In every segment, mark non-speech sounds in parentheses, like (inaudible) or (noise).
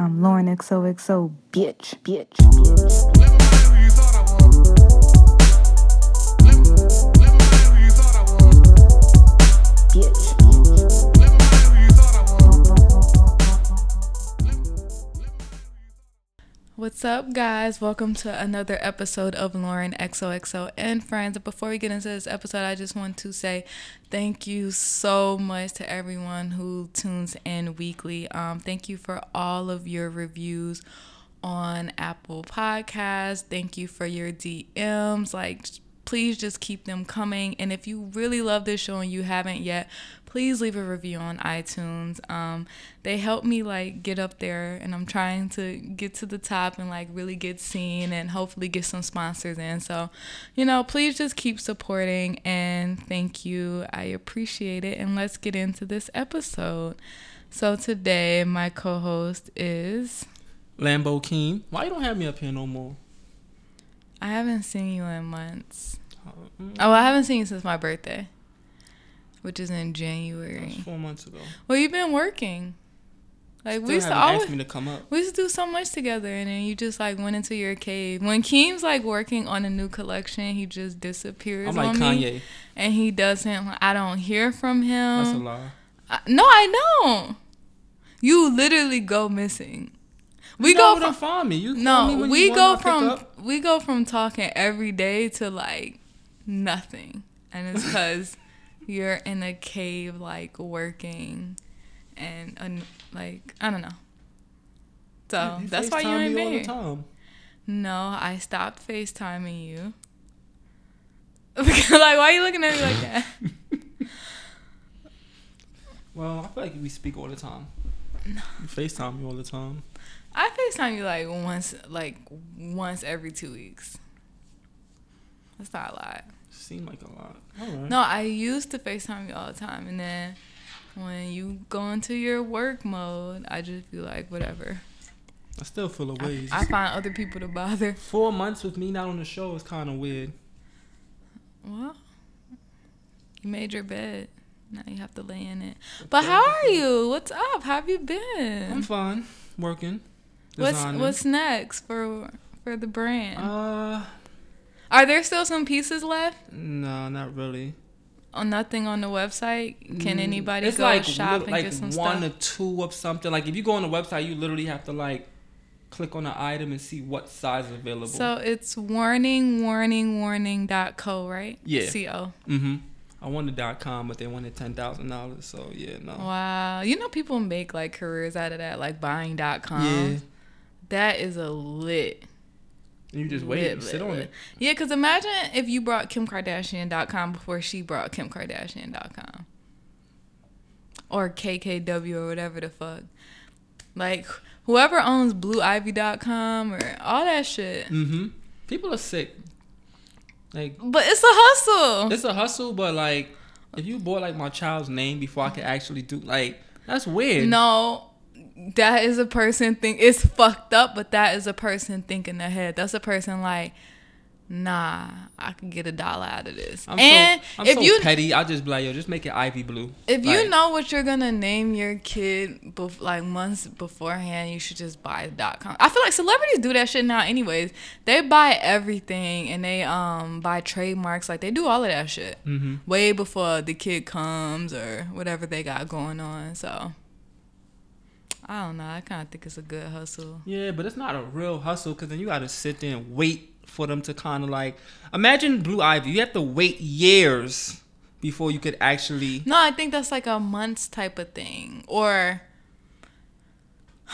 I'm Lauren XOXO, bitch, bitch, bitch. What's up, guys? Welcome to another episode of Lauren XOXO and Friends. Before we get into this episode, I just want to say thank you so much to everyone who tunes in weekly. Um, thank you for all of your reviews on Apple Podcasts. Thank you for your DMs. Like, please just keep them coming. And if you really love this show and you haven't yet, please leave a review on iTunes. Um, they help me like get up there, and I'm trying to get to the top and like really get seen and hopefully get some sponsors in. So, you know, please just keep supporting and thank you. I appreciate it. And let's get into this episode. So today, my co-host is. Lambo King. Why you don't have me up here no more? I haven't seen you in months. Mm, Oh, I haven't seen you since my birthday, which is in January. four months ago. Well, you've been working. Like Still we used to always asked me to come up. we used to do so much together, and then you just like went into your cave. When Keem's like working on a new collection, he just disappears I'm like on me, Kanye. and he doesn't. I don't hear from him. That's a lie. I- no, I don't. You literally go missing. We You go know from find me. You me no, when we you go want, I'll pick from we go from talking every day to like nothing, and it's (laughs) because you're in a cave like working, and uh, like I don't know. So that's why you ain't been all the here. time. No, I stopped FaceTiming you. (laughs) like, why are you looking at me like that? (laughs) Well, I feel like we speak all the time. You FaceTime me all the time. I FaceTime you like once, like once every two weeks. That's not a lot. Seem like a lot. All right. No, I used to FaceTime you all the time, and then when you go into your work mode, I just be like, whatever. I still feel I, ways. I find other people to bother. Four months with me not on the show is kind of weird. Well, you made your bed. Now you have to lay in it. But how are you? What's up? How have you been? I'm fine. Working. What's What's next for for the brand? Uh, Are there still some pieces left? no, not really. Oh, nothing on the website. Can Mm, anybody it's go like shop and like get some one stuff? or two of something. Like if you go on the website, you literally have to like click on the item and see what size is available. So it's warning, warning, warning dot co, right? Yeah. C O. mm-hmm. I wanted dot com, but they wanted ten thousand dollars. So yeah, no. Wow. You know people make like careers out of that, like buying dot com. Yeah, That is a lit. And you just wait, you sit on it. Yeah, because imagine if you brought Kim Kardashian.com before she brought Kim Kardashian.com. Or KKW or whatever the fuck. Like, whoever owns BlueIvy.com or all that shit. Mm-hmm. People are sick. Like But it's a hustle. it's a hustle, but like if you bought like my child's name before I could actually do like that's weird. No, that is a person think it's fucked up, but that is a person thinking ahead. That's a person like, nah, I can get a dollar out of this. I'm and so, I'm if so you petty. I'll just be like, yo, just make it Ivy Blue. if you know what you're gonna name your kid bef- like months beforehand, you should just buy dot com. I feel like celebrities do that shit now. Anyways, they buy everything and they um buy trademarks. Like they do all of that shit Mm-hmm. way before the kid comes or whatever they got going on. So I don't know. I kind of think it's a good hustle. Yeah, but it's not a real hustle because then you got to sit there and wait for them to kind of like imagine Blue Ivy. You have to wait years before you could actually. No, I think that's like a months type of thing. Or (sighs)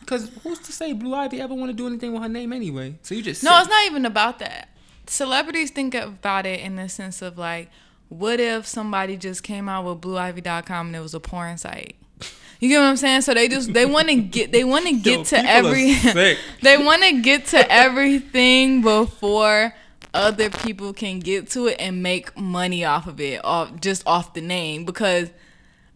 Because who's to say Blue Ivy ever want to do anything with her name anyway? So you just no, sit. it's not even about that. Celebrities think about it in the sense of like, what if somebody just came out with BlueIvy.com and it was a porn site? You get what I'm saying? So they just they want to get they want to (laughs) get to every (laughs) they want to get to everything before other people can get to it and make money off of it, off just off the name. Because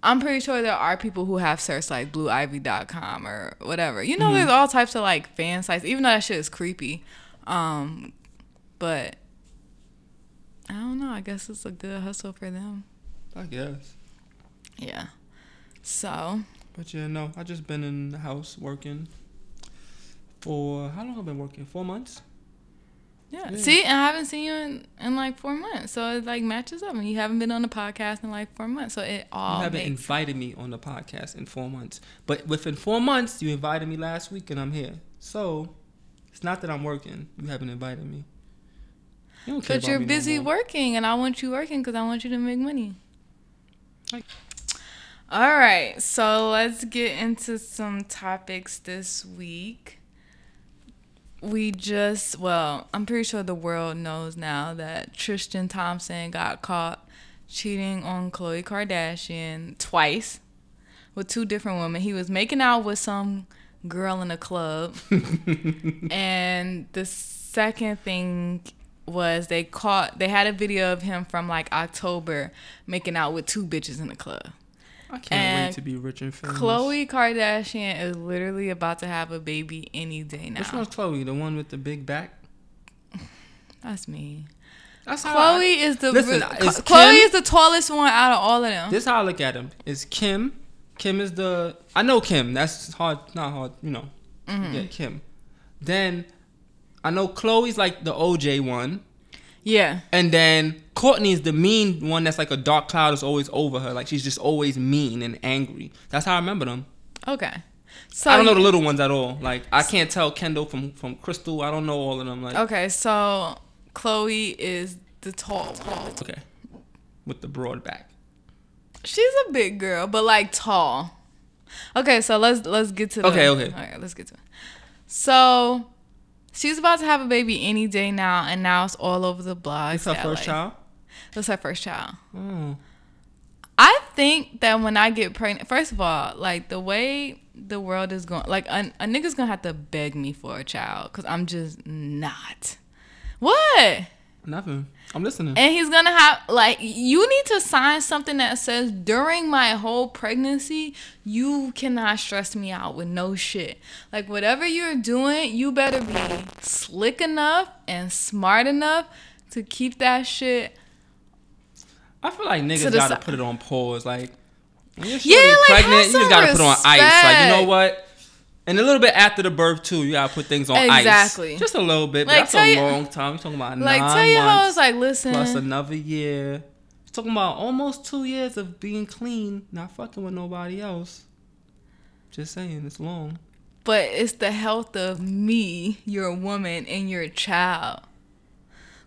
I'm pretty sure there are people who have searched like BlueIvy.com or whatever. You know, Mm-hmm. there's all types of like fan sites, even though that shit is creepy. Um, but I don't know. I guess it's a good hustle for them. I guess. Yeah. So But yeah, no, I just been in the house working for how long? I've been working? Four months. Yeah. Yeah. See, and I haven't seen you in, in like four months, so it like matches up, and you haven't been on the podcast in like four months, so it all you haven't makes. invited me on the podcast in four months, but within four months, you invited me last week, and I'm here. So it's not that I'm working. You haven't invited me. You don't care But you're no busy more. working, and I want you working because I want you to make money. Like- All right, so let's get into some topics this week. We just, well, I'm pretty sure the world knows now that Tristan Thompson got caught cheating on Khloe Kardashian twice with two different women. He was making out with some girl in a club. (laughs) and the second thing was they caught they had a video of him from like October making out with two bitches in the club. I can't and wait to be rich and famous. Khloe Kardashian is literally about to have a baby any day now. Which one's Khloe? The one with the big back? (laughs) That's me. That's how I- Khloe is the Listen, Khloe is Khloe Kim- is the tallest one out of all of them. This is how I look at him. Is Kim? Kim is the I know Kim. That's hard. Not hard. You know. Mm-hmm. Yeah, Kim. Then I know Khloe's like the OJ one, yeah. and then Kourtney is the mean one. That's like a dark cloud is always over her. Like she's just always mean and angry. That's how I remember them. Okay. So I don't know the little ones at all. Like I can't tell Kendall from from Crystal. I don't know all of them. Like Okay, so Khloe is the tall one. okay, with the broad back. She's a big girl, but like tall. Okay, so let's let's get to the Okay, okay. All right, let's get to it. So she's about to have a baby any day now, and now it's all over the blogs. It's her first child. That's her first child. Oh. I think that when I get pregnant, first of all, like the way the world is going, like a, a nigga's gonna have to beg me for a child because I'm just not. What? Nothing. I'm listening. And he's gonna have like you need to sign something that says during my whole pregnancy you cannot stress me out with no shit. Like whatever you're doing, you better be slick enough and smart enough to keep that shit. I feel like niggas gotta si- put it on pause. Like, when you're Yeah, like, pregnant, you just gotta put it on ice. Like, you know what? And a little bit after the birth too, you gotta put things on Exactly. ice. Exactly. Just a little bit. But Like, that's a you- long time. You're talking about Like nine tell your months like listen. plus another year. You're talking about almost two years of being clean, not fucking with nobody else. Just saying, it's long. but it's the health of me, your woman, and your child.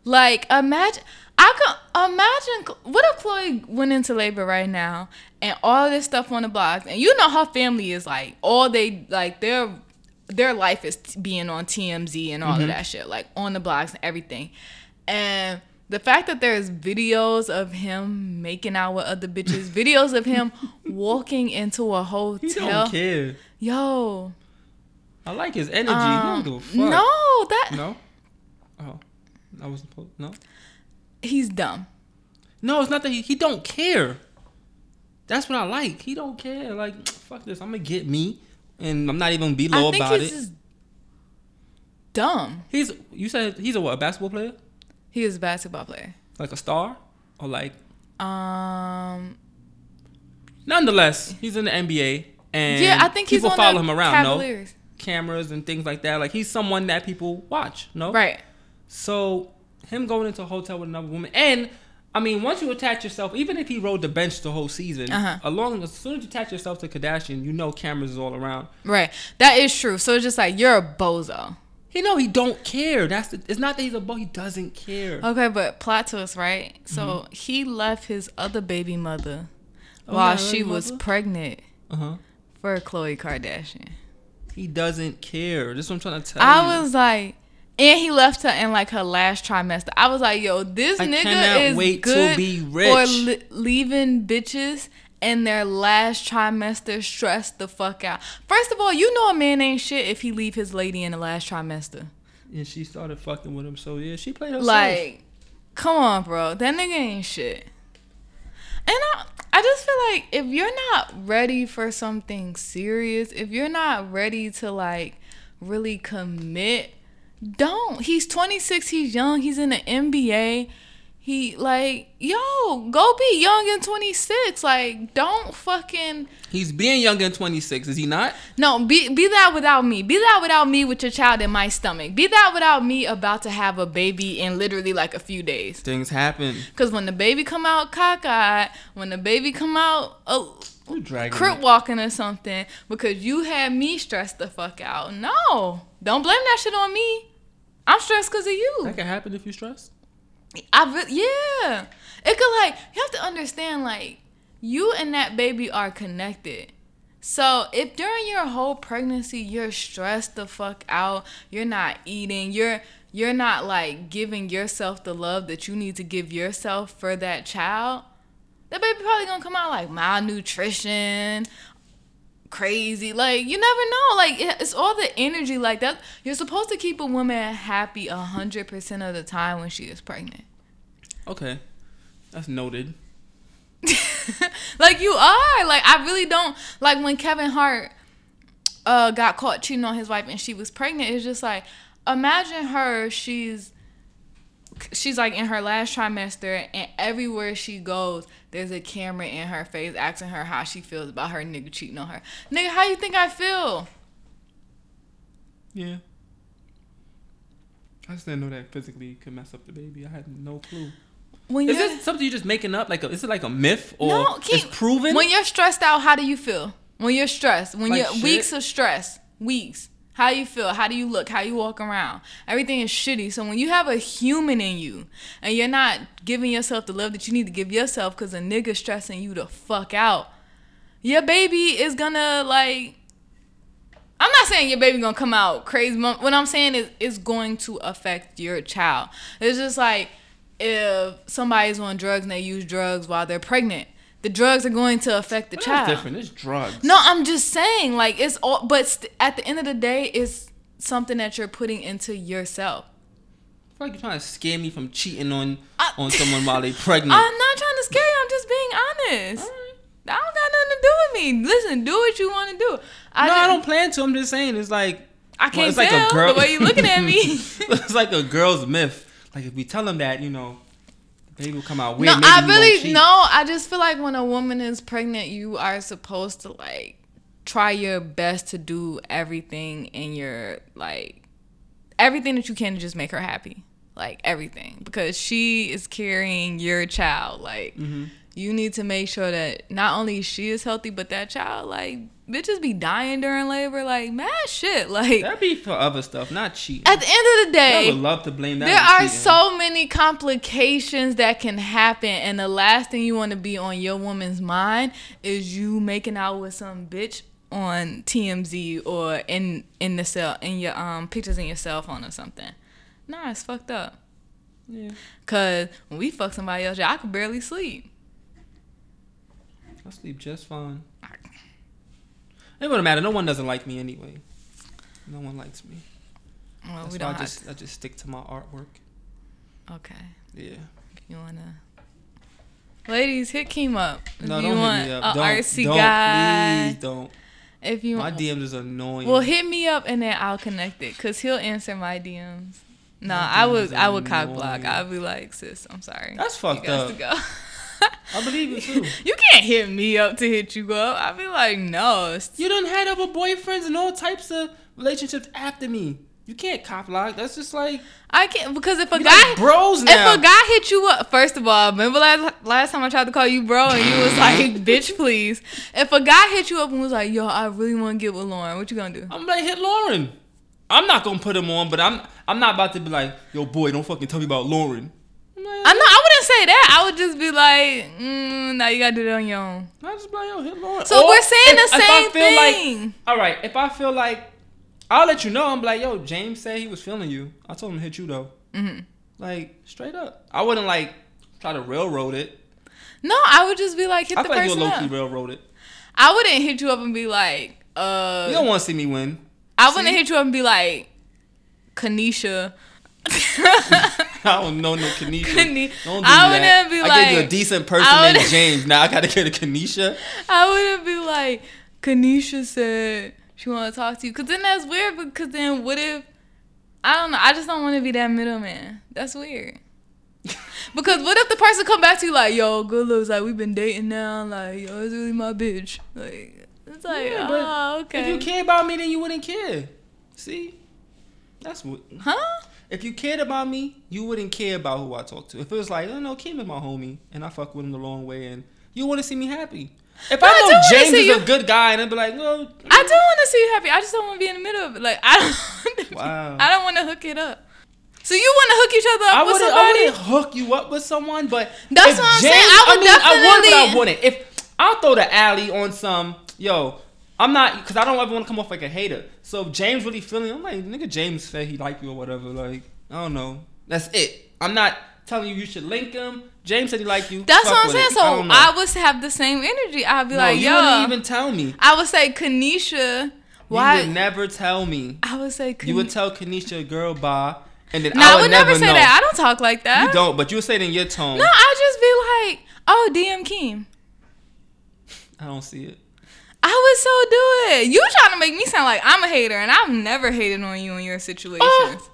Like imagine, I can imagine what if Khloe went into labor right now and all this stuff on the blogs, and you know her family is like all they like their their life is being on TMZ and all of that shit, like on the blogs and everything, and. The fact that there's videos of him making out with other bitches, (laughs) videos of him walking into a hotel. He don't care. Yo, I like his energy. um, he don't give a fuck. no, that No. Oh, I wasn't supposed. No. He's dumb. No, it's not that he, he don't care. That's what I like. He don't care. Like, (tsk) fuck this. I'm gonna get me, and I'm not even be low I think about he's it. just dumb. He's you said he's a what? A basketball player? He is a basketball player. Like a star? Or like Um, nonetheless, he's in the NBA and yeah, I think people follow him around, Cavaliers. no? Cameras and things like that. Like he's someone that people watch, no? Right. So him going into a hotel with another woman, and I mean, once you attach yourself, even if he rode the bench the whole season, Uh-huh. along as soon as you attach yourself to Kardashian, you know cameras is all around. Right. That is true. So it's just like you're a bozo. He know he don't care. That's the, it's not that he's a boy. He doesn't care. Okay, but plot twist, right? So Mm-hmm. he left his other baby mother Oh, while she was mother? pregnant Uh huh. for Khloe Kardashian. He doesn't care. This is what I'm trying to tell you. I was like, and he left her in like her last trimester. I was like, yo, this I nigga cannot is wait to good be for rich. li- leaving bitches in their last trimester stressed the fuck out. First of all, you know a man ain't shit if he leave his lady in the last trimester. and she started fucking with him. So yeah, she played herself. Like, come on, bro, that nigga ain't shit. And I, I just feel like if you're not ready for something serious, if you're not ready to like really commit, don't. He's 26, he's young, he's in the NBA. He like, yo, go be young and 26. Like, don't fucking He's being young in 26, is he not? no, be be that without me. Be that without me with your child in my stomach. Be that without me about to have a baby in literally like a few days. Things happen. Cause when the baby come out cockeyed, when the baby come out Oh, crip walking or something, because you had me stressed the fuck out. No, don't blame that shit on me. I'm stressed cause of you. That can happen if you stress. I re- yeah. It could like you have to understand like you and that baby are connected. So if during your whole pregnancy you're stressed the fuck out, you're not eating, you're you're not like giving yourself the love that you need to give yourself for that child, that baby probably gonna come out like malnutrition, crazy. Like you never know. Like it- it's all the energy like that. You're supposed to keep a woman happy a hundred percent of the time when she is pregnant. Okay. That's noted. (laughs) like you are. Like I really don't like when Kevin Hart uh got caught cheating on his wife and she was pregnant. It's just like imagine her. She's she's like in her last trimester and everywhere she goes there's a camera in her face asking her how she feels about her nigga cheating on her nigga how you think i feel Yeah. I just didn't know that physically could mess up the baby. I had no clue. when Is you're this something you're just making up? Like, a, is it like a myth or No, it's proven? when you're stressed out how do you feel when you're stressed when Like you're shit? weeks of stress weeks how you feel? How do you look? How you walk around? Everything is shitty. So when you have a human in you and you're not giving yourself the love that you need to give yourself because a nigga stressing you the fuck out your baby is gonna like I'm not saying your baby gonna come out crazy. What I'm saying is it's going to affect your child. It's just like if somebody's on drugs and they use drugs while they're pregnant, the drugs are going to affect the But child. That's different. It's drugs. No, I'm just saying like it's all. But st- at the end of the day, it's something that you're putting into yourself. I feel like you're trying to scare me from cheating on I- on someone while they're (laughs) pregnant. I'm not trying to scare you. I'm just being honest. That don't got nothing to do with me. Listen, do what you want to do. I no, just, I don't plan to. I'm just saying it's like I can't well, it's like a girl. the way you looking at me. (laughs) it's like a girl's myth. Like if we tell them that, you know, baby will come out weird. No, I really no. I just feel like when a woman is pregnant, you are supposed to like try your best to do everything in your like everything that you can to just make her happy, like everything, because she is carrying your child. Like Mm-hmm. you need to make sure that not only she is healthy, but that child like bitches be dying during labor, like mad shit. Like That'd be for other stuff, not cheating. at the end of the day, I would love to blame that. there are cheating. so many complications that can happen, and the last thing you want to be on your woman's mind is you making out with some bitch on TMZ or in in the cell in your um pictures in your cell phone or something. Nah, it's fucked up. Yeah, Cause when we fuck somebody else, I could barely sleep. I sleep just fine. It wouldn't matter. No one doesn't like me anyway. No one likes me. Well, That's we don't I just I just stick to my artwork. Okay, Yeah. you wanna. Ladies, hit Keem up. If No, you don't want hit me up. a don't, artsy don't, guy. Please don't. If you My want, DMs is annoying. Well, hit me up and then I'll connect it, cause he'll answer my DMs. No, My I would, I would cock block. I'd be like, sis, I'm sorry. That's fucked up. (laughs) I believe you too. (laughs) you can't hit me up to hit you up. I'd be like, no. You done had other boyfriends and all types of relationships after me. You can't cop lock. That's just like I can't because if a guy, like bros now. if a guy hit you up, first of all, remember last last time I tried to call you bro and you was like, (laughs) bitch, please. If a guy hit you up and was like, yo, I really want to get with Lauren, what you gonna do? I'm gonna hit Lauren. I'm not gonna put him on, but I'm I'm not about to be like, yo boy, don't fucking tell me about Lauren. I'm like, I know I wouldn't say that. I would just be like, mm, now you gotta do it on your own. I just be like, yo, hit Lauren. So Or we're saying if- the same feel like- thing. all right, if I feel like I'll let you know. I'm like, yo, James said he was feeling you. I told him to hit you though. hmm Like straight up. I wouldn't like try to railroad it. No, I would just be like, hit I the feel like you person low key railroad it. I wouldn't hit you up and be like, uh, You don't want to see me win. I wouldn't hit you up and be like, Kanisha. (laughs) (laughs) I don't know no Kanisha. Kani- Don't do I that. wouldn't be I gave you a decent person named James. Now I gotta get a Kanisha. I wouldn't be like, Kanisha said she want to talk to you. Because then that's weird. Because then what if, I don't know. I just don't want to be that middleman. That's weird. (laughs) Because what if the person come back to you like, yo, good looks, like we've been dating now, like yo, it's really my bitch. Like it's like, Yeah, oh, okay. If you care about me, then you wouldn't care. See, that's what. huh? If you cared about me, you wouldn't care about who I talk to. If it was like, oh no, Kim is my homie, and I fuck with him the long way, and you want to see me happy. If No, I I know wanna James is you- a good guy, and I'd be like, well, mm. I do want to see you happy. I just don't want to be in the middle of it. Like I don't. Wow. I don't want to hook it up. So you want to hook each other up I with wouldn't, I wouldn't hook you up with someone, but That's what I'm saying. I would mean, I would, but I definitely- wouldn't. If I'll throw the alley on some, yo, I'm not because I don't ever want to come off like a hater. So if James really feeling, I'm like, nigga, James said he like you or whatever. Like, I don't know. That's it. I'm not telling you you should link him. James said he like you. That's what I'm saying. it. So I. I, would have the same energy. I'd be no, like, you yo. wouldn't even tell me. I would say Kanisha. Why? You would never tell me. I would say Kanisha. You would tell Kanisha, girl, bye, and then No, I I would, would never, say know. that. I don't talk like that. You don't, but you would say it in your tone. No, I just be like, oh, DM Keem. I don't see it. I would so do it. You trying to make me sound like I'm a hater, and I've never hated on you in your situations. Oh.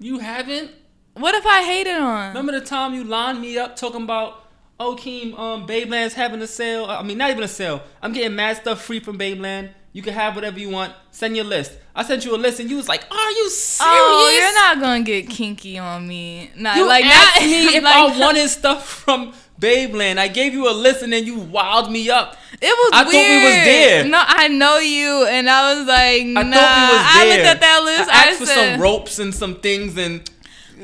You haven't. What if I hated on? Remember the time you lined me up talking about, oh, Keem, um, Babeland's having a sale. I mean, not even a sale. I'm getting mad stuff free from Babeland. You can have whatever you want. Send your list. I sent you a list, and you was like, "Are you serious?" Oh, you're not gonna get kinky on me. Not You like asked not, me (laughs) if like, I wanted stuff from Babeland. I gave you a list, and then you wowed me up. It was I thought we weird. was there. No, I know you, and I was like, I thought we was I looked at that list. I I, asked for some ropes and some things, and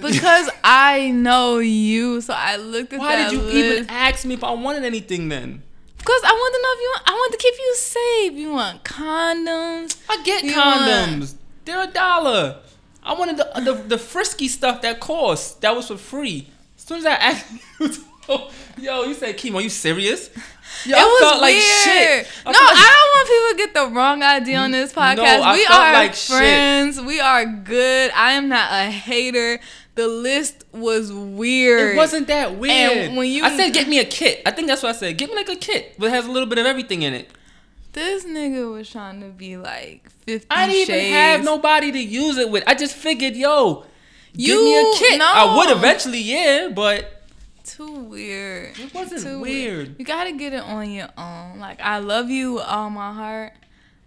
because (laughs) I know you, so I looked at why that did you list. even ask me if I wanted anything then? Because I want to know if you want. I want to keep you safe. You want condoms? I get condoms. They're a dollar. I wanted the, the the frisky stuff that cost. That was for free. As soon as I asked (laughs) you, to- (laughs) yo, you said, Kim, are you serious? Yo, it I was felt weird. like shit. no, like- I don't want people to get the wrong idea on this No, podcast. I we are like shit. friends. We are good. I am not a hater. The list was weird. It wasn't that weird. And when you- I said, get me a kit. I think that's what I said. Get me like a kit, but it has a little bit of everything in it. This nigga was trying to be like fifty. I didn't even have nobody to use it with. I just figured, yo, give me a kit. no. I would eventually, yeah, but Too weird. It wasn't Too weird. You gotta get it on your own. Like I love you with all my heart.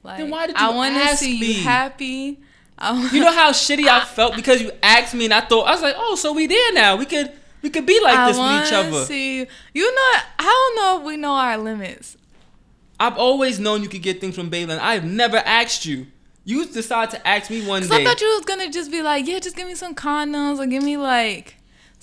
Like Then why did I want to see me? you happy. I, you know how (laughs) shitty I felt because you asked me and I thought I was like, oh, so we there now. We could we could be like I this with each other. See you. You know, I don't know if we know our limits. I've always known you could get things from Babeland. I've never asked you. You decided to ask me one day. I thought you was gonna just be like, yeah, just give me some condoms or give me like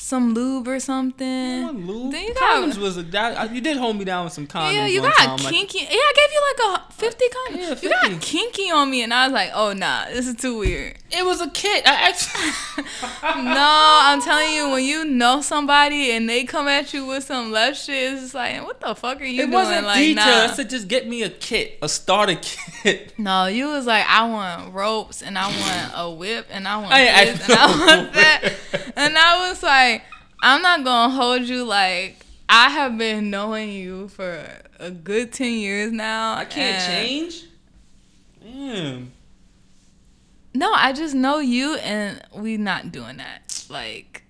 some lube or something. Lou. Then you got Condoms was a that, uh, you did hold me down with some condoms. yeah, you got time, like- kinky. yeah, I gave you like a fifty condoms. Yeah, You got kinky on me, and I was like, oh nah, this is too weird. it was a kit. I asked. (laughs) (laughs) no, I'm telling you, when you know somebody and they come at you with some left shit, it's just like, what the fuck are you it doing? wasn't like, detailed. nah. I said just get me a kit, a starter kit. (laughs) No, you was like, I want ropes and I want a whip and I want I this and I want that. And I was like, I'm not gonna hold you like I have been knowing you for a good ten years now. I can't change. Damn. No, I just know you and we not doing that. Like,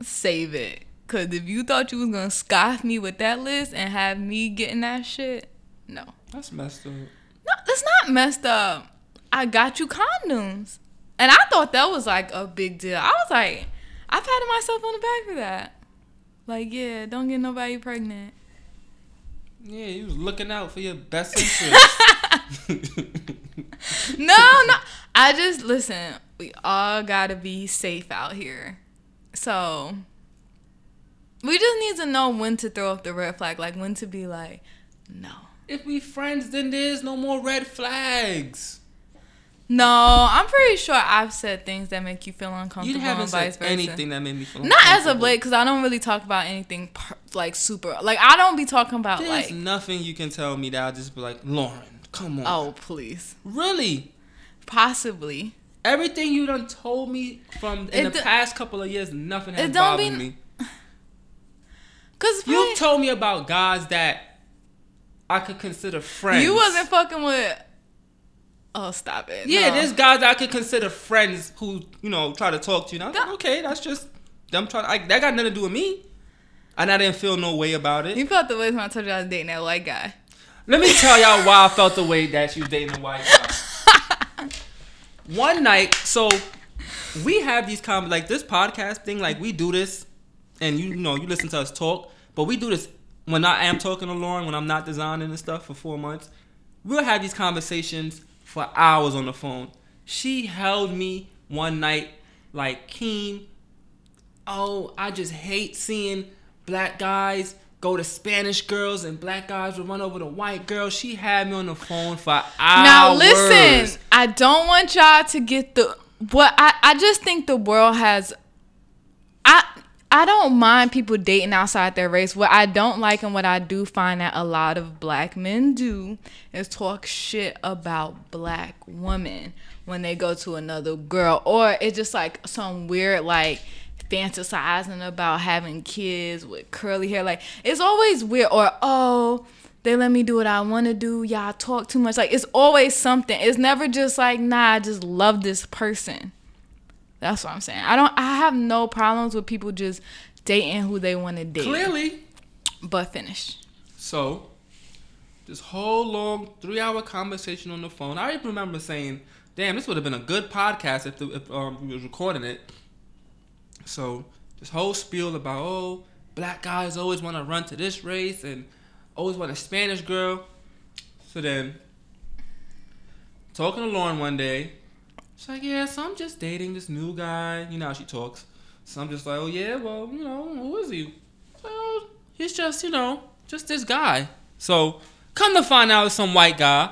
save it. Cause if you thought you was gonna scoff me with that list and have me getting that shit, no. That's messed up. No, that's not messed up. I got you condoms. And I thought that was like a big deal. I was like, I patted myself on the back for that. Like, yeah, don't get nobody pregnant. Yeah, you was looking out for your best (laughs) interest. No, no. I just, listen, we all gotta be safe out here. So, we just need to know when to throw up the red flag. Like, when to be like, no. if we friends, then there's no more red flags. No, I'm pretty sure I've said things that make you feel uncomfortable You haven't and vice said versa. anything that made me feel Not as of late, because I don't really talk about anything per, like super. Like I don't be talking about There's like. nothing you can tell me that I'll just be like, Lauren, come on. Oh please, Really? possibly. Everything you done told me from in It the do- past couple of years, nothing has bothered be- me. Cause You told me about guys that I could consider friends. you wasn't fucking with. Oh stop it. Yeah, No. there's guys I could consider friends who, you know, try to talk to you. And I was like, okay, that's just Them trying like that got nothing to do with me. And I didn't feel no way about it. You felt the way when I told you I was dating that white guy. Let me tell y'all why I felt the way that you dating a white guy. (laughs) One night, so we have these com like this podcast thing, like we do this, and you, you know you listen to us talk, but we do this when I am talking to Lauren, when I'm not designing and stuff for four months. We'll have these conversations for hours on the phone. She held me one night like Keem. Oh, I just hate seeing black guys go to Spanish girls and black guys will run over to white girls. She had me on the phone for hours. Now listen, I don't want y'all to get the what I, I just think the world has I I don't mind people dating outside their race. What I don't like and what I do find that a lot of black men do is talk shit about black women when they go to another girl. Or it's just like some weird like fantasizing about having kids with curly hair. Like it's always weird. Or oh, they let me do what I want to do. Y'all talk too much. Like it's always something. It's never just like nah. I just love this person. That's what I'm saying. I don't. I have no problems with people just dating who they want to date. Clearly. but finish. So, this whole long three hour conversation on the phone, I even remember saying, damn, this would have been a good podcast if, the, if um, we was recording it. So, this whole spiel about, oh, black guys always want to run to this race and always want a Spanish girl. So then, talking to Lauren one day, she's like, yeah, so I'm just dating this new guy. You know how she talks. So I'm just like, oh, yeah, well, you know, who is he? Well, he's just, you know, just this guy. So come to find out, it's some white guy.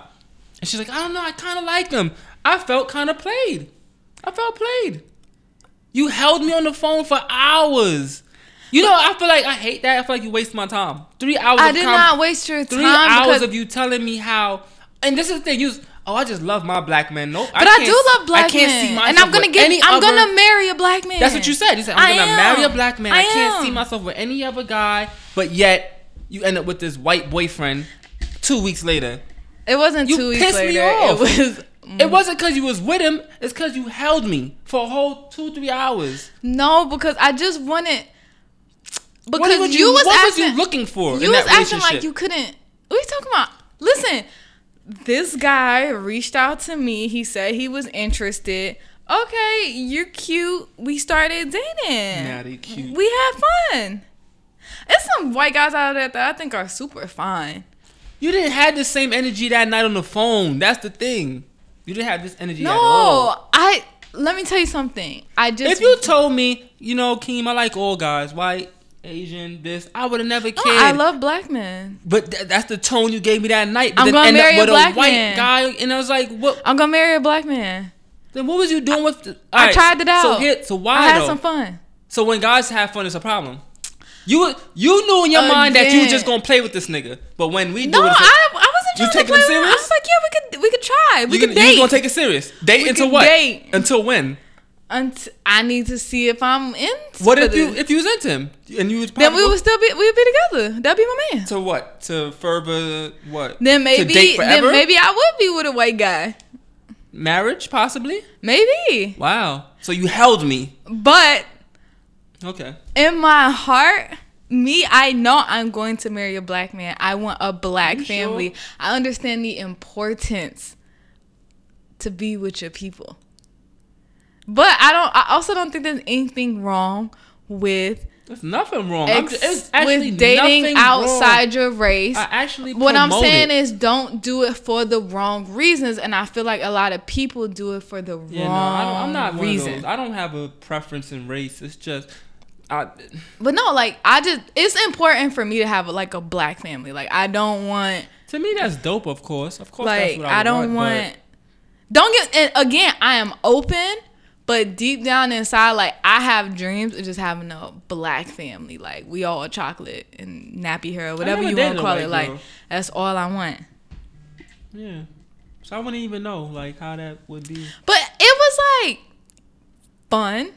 And she's like, I don't know, I kind of like him. I felt kind of played. I felt played. You held me on the phone for hours. You know, I feel like I hate that. I feel like you waste my time. Three hours. I of did com- not waste your Three time hours because of you telling me how. And this is the thing. You. Oh, I just love my black man. Nope. But I, can't- do love black men. I can't men, see myself and I'm gonna get. I'm other- gonna marry a black man. That's what you said. You said I I'm gonna am. marry a black man. I, I can't am. see myself with any other guy. But yet you end up with this white boyfriend. Two weeks later, It wasn't You two weeks pissed me later. off. It was. it mm. wasn't because you was with him. It's because you held me for a whole two three hours. No, because I just wanted. Because what was you, was what acting, was you looking for you was acting like you couldn't. What are you talking about? Listen, this guy reached out to me. He said he was interested. Okay, you're cute. We started dating. They cute. We had fun. There's some white guys out there that I think are super fine. You didn't have the same energy that night on the phone. That's the thing. You didn't have this energy at all. No, I. Let me tell you something. I just. If you told me, you know, Keem, I like all guys, white, Asian, this, I would have never oh, cared. I love black men. But th- that's the tone you gave me that night. But I'm gonna marry a black a white man. guy, and I was like, "What? I'm gonna marry a black man. Then what was you doing with?" The, I Alright, tried it out. So here, so why I had though? some fun. So when guys have fun, it's a problem. You you knew in your mind that you were just gonna play with this nigga, but when we do No, it, I, I wasn't You trying to taking play it with. I was like, yeah, we could we could try. We you, could gonna- you gonna take it serious. Date We until what? date. Until when? Unt- I need to see if I'm in. What if you if you was into him and you was Then we would still be we would be together. That'd be my man. to what to further what Then maybe then maybe I would be with a white guy. marriage possibly. Maybe. Wow. So you held me. But Okay. in my heart, me, I know I'm going to marry a black man. I want a black family. sure? I understand the importance to be with your people. But I don't I also don't think there's anything wrong with There's nothing wrong. Ex- it's actually with dating outside wrong. your race. I actually what I'm saying it. is don't do it for the wrong reasons and I feel like a lot of people do it for the Yeah, no, wrong I I'm not one reason. I don't have a preference in race. It's just, I, But no, like I just it's important for me to have like a black family. Like I don't want to me that's dope. Of course, of course. that's like what I, I, don't want. want don't get and again I am open but deep down inside like I have dreams of just having a black family like we all chocolate and nappy hair whatever you want to call it like girl. that's all I want yeah. So I wouldn't even know like how that would be. but it was like fun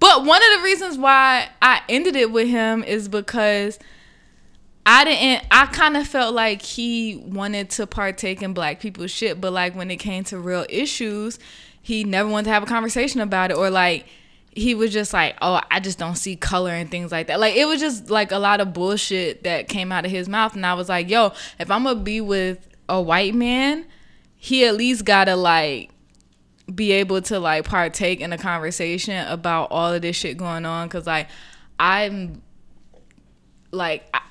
but one of the reasons why I ended it with him is because I didn't I kind of felt like he wanted to partake in black people's shit but like when it came to real issues he never wanted to have a conversation about it or like he was just like, "Oh, I just don't see color and things like that." Like it was just like a lot of bullshit that came out of his mouth, and I was like, "Yo, if I'm gonna be with a white man, he at least gotta like." be able to like partake in a conversation about all of this shit going on because like i'm like I,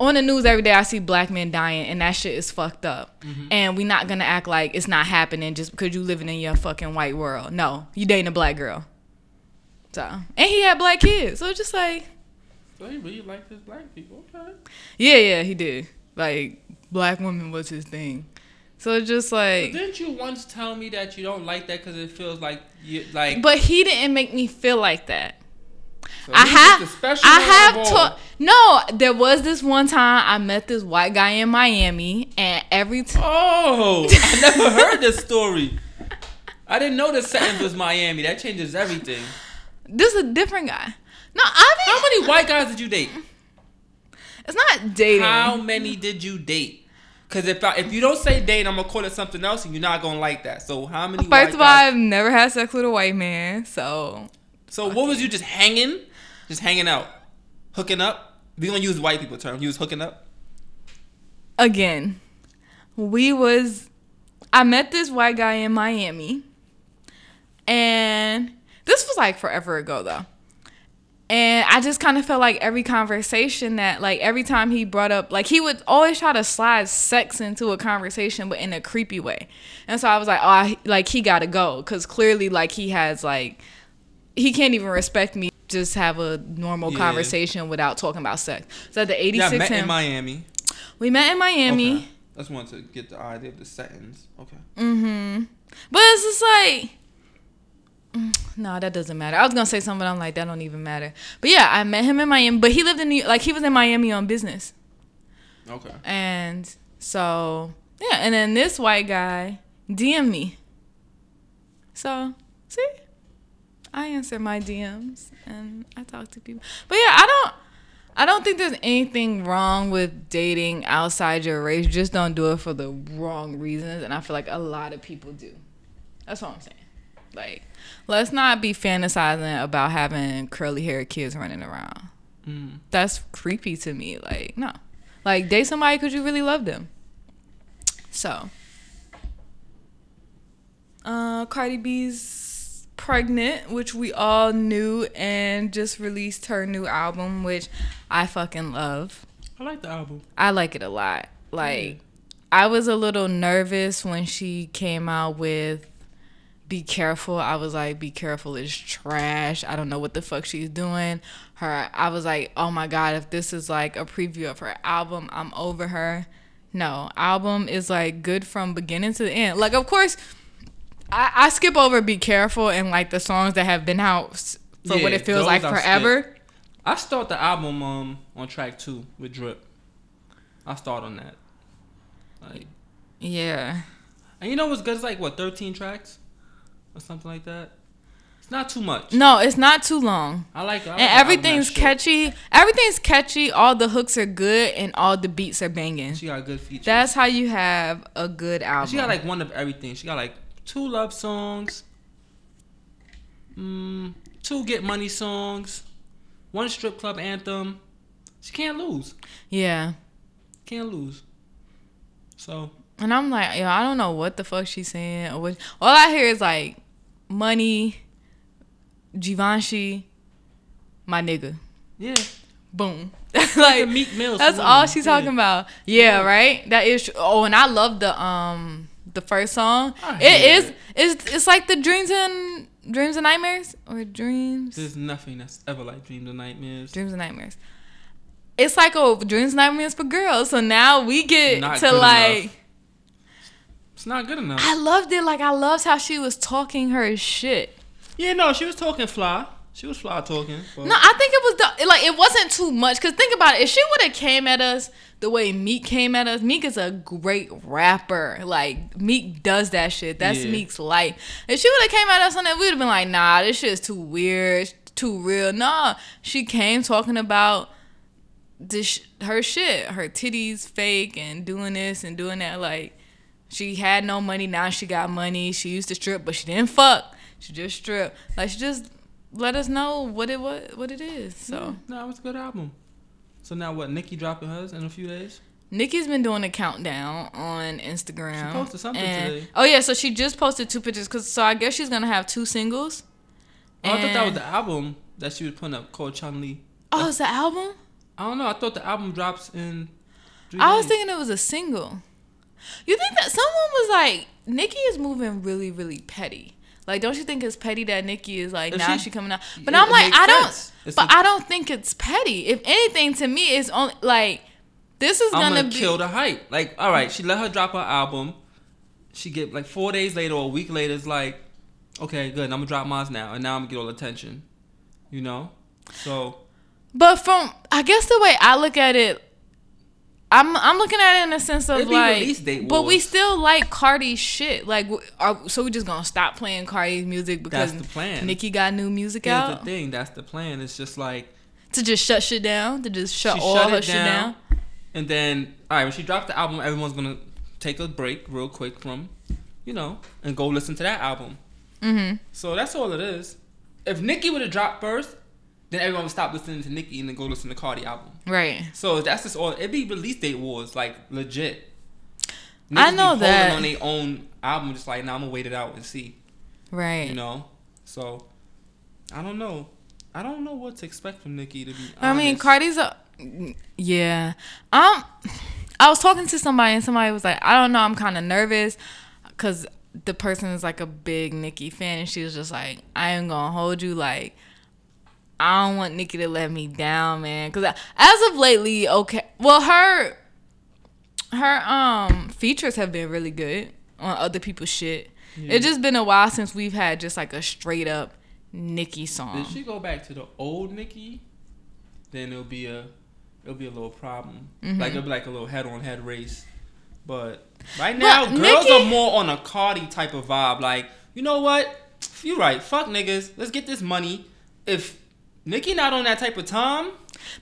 on the news every day i see black men dying and that shit is fucked up. Mm-hmm. And we not gonna act like it's not happening just because you living in your fucking white world. No you dating a black girl. So and he had black kids. So it's just like So he really liked his black people. Okay. yeah yeah he did. Like black woman was his thing. So it's just like Didn't you once tell me that you don't like that because it feels like you like? but he didn't make me feel like that so I have, I have. No, there was this one time I met this white guy in Miami, and every time, Oh, (laughs) I never heard this story. I didn't know the sentence was Miami. That changes everything. this is a different guy. No, I mean, How many white guys did you date? It's not dating. How many did you date? Because if I, if you don't say date, I'm gonna call it something else, and you're not gonna like that. So how many? white First of all, I've never had sex with a white man, so so what was you just hanging, just hanging out, hooking up? We don't use white people term. You was hooking up. again, we was I met this white guy in Miami. And this was like forever ago though. And I just kind of felt like every conversation that like every time he brought up like he would always try to slide sex into a conversation but in a creepy way. And so I was like, "Oh, I, like he got to go cuz clearly like he has like he can't even respect me just have a normal Yeah. conversation without talking about sex. So at the Yeah, 86 I met him, in Miami. we met in Miami. Okay. I just wanted to get the idea of the sentence. Okay. Mm-hmm. But it's just like, mm, no, that doesn't matter. I was gonna say something, but I'm like, that don't even matter. But yeah, I met him in Miami, but he lived in New, like he was in Miami on business, Okay. and so yeah, and then this white guy DM me. So see, I answer my DMs and I talk to people. But yeah, I don't. I don't think there's anything wrong with dating outside your race. Just don't do it for the wrong reasons. And I feel like a lot of people do. That's all I'm saying. Like, let's not be fantasizing about having curly haired kids running around. Mm. That's creepy to me. Like, no. Like, date somebody because you really love them. So, uh, Cardi B's pregnant, which we all knew, and just released her new album, which I fucking love. I like the album. I like it a lot. Like, I was a little nervous when she came out with Be Careful. I was like, Be Careful is trash. I don't know what the fuck she's doing. Her, I was like, oh my God, if this is like a preview of her album, I'm over her. No, album is like good from beginning to the end. Like, of course, I, I skip over Be Careful and like the songs that have been out for what it feels like I forever. I start the album um on track two with Drip. I start on that. Like, Yeah. and you know what's good? It's like what thirteen tracks or something like that. It's not too much. No, it's not too long. I like. I like and everything's catchy. Everything's catchy. All the hooks are good, and all the beats are banging. She got good features. That's how you have a good album. She got like one of everything. She got like two love songs, mm, two get money songs, one strip club anthem. She can't lose. yeah. Can't lose. So And I'm like, yo, I don't know what the fuck she's saying. Or what. All I hear is like, money, Givenchy, my nigga. yeah, Boom. (laughs) like Meek Mill. That's all she's Yeah. talking about. Yeah, right. That is. True. Oh, and I love the um the first song. It is. it. It's it's like the dreams and dreams and nightmares or dreams. There's nothing that's ever like dreams and nightmares. dreams and nightmares. It's like oh dreams and nightmares for girls. So now we get Not to like. enough. It's not good enough. I loved it. Like I loved how she was talking her shit. yeah, no, she was talking fly. She was fly talking. but- No, I think it was the, like it wasn't too much. Cause think about it. If she would have came at us the way Meek came at us, Meek is a great rapper. Like Meek does that shit. That's Yeah. Meek's life. If she would have came at us on that, we'd have been like, nah, this shit is too weird, too real. Nah, she came talking about this her shit, her titties fake and doing this and doing that. Like she had no money, now she got money. She used to strip, but she didn't fuck. She just stripped. Like she just let us know what it what what it is. So Yeah, no, it was a good album. So now what? Nicki dropping hers in a few days. Nicki's been doing a countdown on Instagram. She posted something and- today. Oh yeah, so she just posted two pictures. Cause so I guess she's gonna have two singles. Oh, I thought that was the album that she was putting up called Chun Li. Oh, it's the album. I don't know. I thought the album drops in. I was days. thinking it was a single. You think that someone was like, Nicki is moving really, really petty. Like, don't you think it's petty that Nicki is like If now she- she, coming out? But it- I'm like, I don't. It's but I don't think it's petty. If anything, to me, it's only like this is I'm gonna, gonna be. kill the hype. Like, all right, she let her drop her album. She get like four days later or a week later. It's like, okay, good. I'm gonna drop mine now, and now I'm gonna get all the attention. You know, so But from I guess the way I look at it, I'm I'm looking at it in a sense of like, but we still like Cardi's shit. Like, are, so we just gonna stop playing Cardi's music because That's the plan. Nicki got new music here's out the thing. That's the plan. It's just like, to just shut shit down, to just shut all shut her it shit down. down. and then all right, when she dropped the album, everyone's gonna take a break real quick from, you know, and go listen to that album. Mm-hmm. So that's all it is. If Nicki would have dropped first, then everyone would stop listening to Nicki and then go listen to Cardi album. Right. So that's just all. It'd be release date wars, like legit. I Niggas know that. on their own album, just like, nah, I'm gonna wait it out and see. Right. You know. So I don't know. I don't know what to expect from Nicki. To be honest. I mean, Cardi's a yeah. Um, I was talking to somebody and somebody was like, I don't know, I'm kind of nervous because the person is like a big Nicki fan and she was just like, I ain't gonna hold you like. I don't want Nicki to let me down, man. Cause as of lately, okay, well her, her um features have been really good on other people's shit. It's just been a while since we've had just like a straight up Nicki song. If she go back to the old Nicki, then it'll be a it'll be a little problem. Mm-hmm. Like it'll be like a little head on head race. But right now, But girls Nicki- are more on a Cardi type of vibe. Like, you know what? You're right. Fuck niggas. Let's get this money. If Nicki not on that type of time,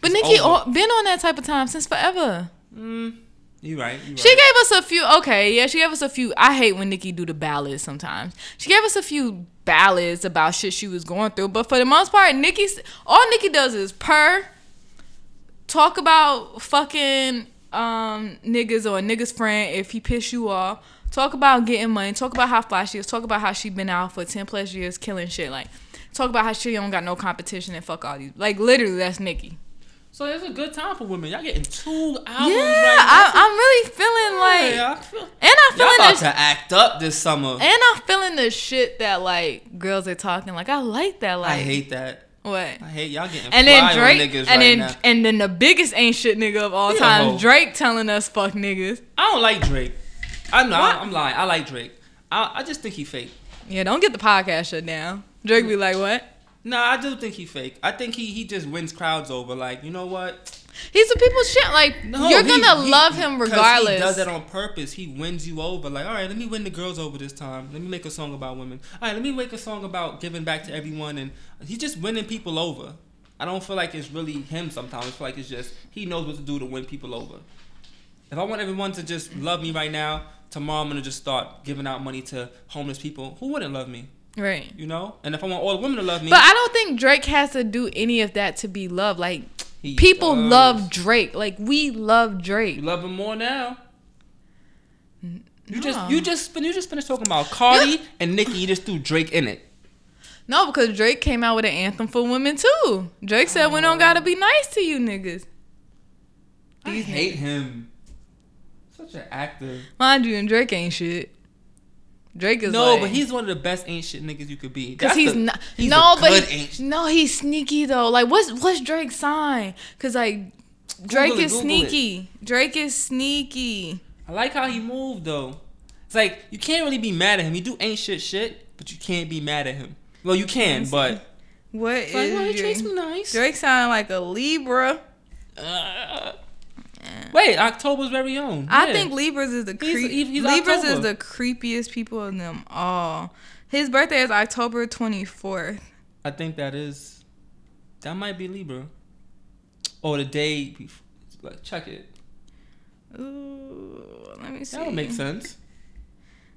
But it's over. been on that type of time since forever. mm, you right. You right. She gave us a few. Okay, yeah, she gave us a few. I hate when Nicki do the ballads sometimes. She gave us a few ballads about shit she was going through, but for the most part, Nicki's all Nicki does is purr, talk about fucking um niggas or a nigga's friend if he piss you off. Talk about getting money. Talk about how fly she is. Talk about how she been out for ten plus years killing shit. Like, talk about how she don't got no competition and fuck all these. Like, literally, that's Nicki. so it's a good time for women. Y'all getting two albums Yeah, right I, I'm really feeling like, Yeah, I feel- and I'm Y'all about this, to act up this summer. and I'm feeling the shit that like girls are talking. Like I like that. Like I hate that. what? I hate y'all getting And fly then on Drake, niggas and right then now. and then the biggest ain't shit nigga of all He time. Drake telling us fuck niggas. I don't like Drake. I know What? I'm lying. I like Drake. I, I just think he fake. Yeah, don't get the podcast shut down. Drake be like, what? Nah, I do think he fake. I think he he just wins crowds over. Like you know what? He's a people's shit. Like No, you're he- gonna he- love him regardless. He does that on purpose. He wins you over. Like all right, let me win the girls over this time. Let me make a song about women. All right, let me make a song about giving back to everyone. And he's just winning people over. I don't feel like it's really him. Sometimes I feel like it's just he knows what to do to win people over. If I want everyone to just love me right now, tomorrow I'm gonna just start giving out money to homeless people. Who wouldn't love me? Right. You know? And if I want all the women to love me, But I don't think Drake has to do any of that to be loved. Like he people does. love Drake. Like we love Drake. You love him more now. You no. just you just you just finished talking about Cardi (laughs) and Nicki. You just threw Drake in it. No, because Drake came out with an anthem for women too. Drake said, "We don't gotta be oh. nice to you niggas." These hate him. Such an actor. Mind you, and Drake ain't shit. Drake is No, like, but he's one of the best ain't shit niggas you could be. Cause That's he's the- not. he's no, but he- no, he's sneaky though. Like, what's what's Drake's sign? Cause like Drake Google it, is sneaky. Drake is sneaky. I like how he moved though. It's like you can't really be mad at him. He do ain't shit shit, but you can't be mad at him. Well, you can, but What it's like, well, he is treats Drake? me nice. Drake sound like a Libra. Uh, wait, October's very own. I think Libras is the He's- creep. he- he's Libras is the creepiest people of them all. His birthday is October twenty fourth. I think that is that might be Libra. Or the day before. Like check it. Ooh, let me see. That would make sense.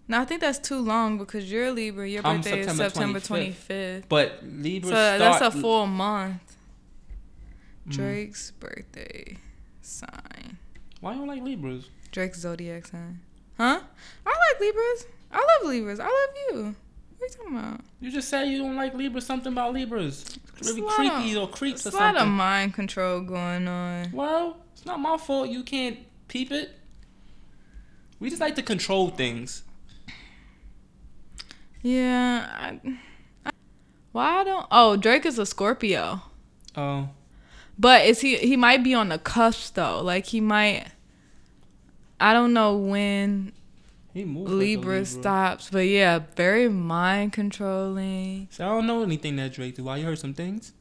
No, I think that's too long because you're Libra. Your birthday is September September 25th. 25th. But Libra So start. that's a full month. Mm. Drake's birthday sign. Why you don't like Libras? Drake's zodiac sign. Huh? I like Libras. I love Libras. I love you. What are you talking about? You just said you don't like Libras. Something about Libras. Really It's lot creepy or creeps or There's a lot of mind control going on. Well, it's not my fault. You can't peep it. We just like to control things. Yeah. I, I, why don't? Oh, Drake is a Scorpio. Oh, But is he? He might be on the cusp though. Like he might. I don't know when he moves. like Libra, Libra. stops, but yeah, very mind controlling. So I don't know anything that Drake do. Why you heard some things?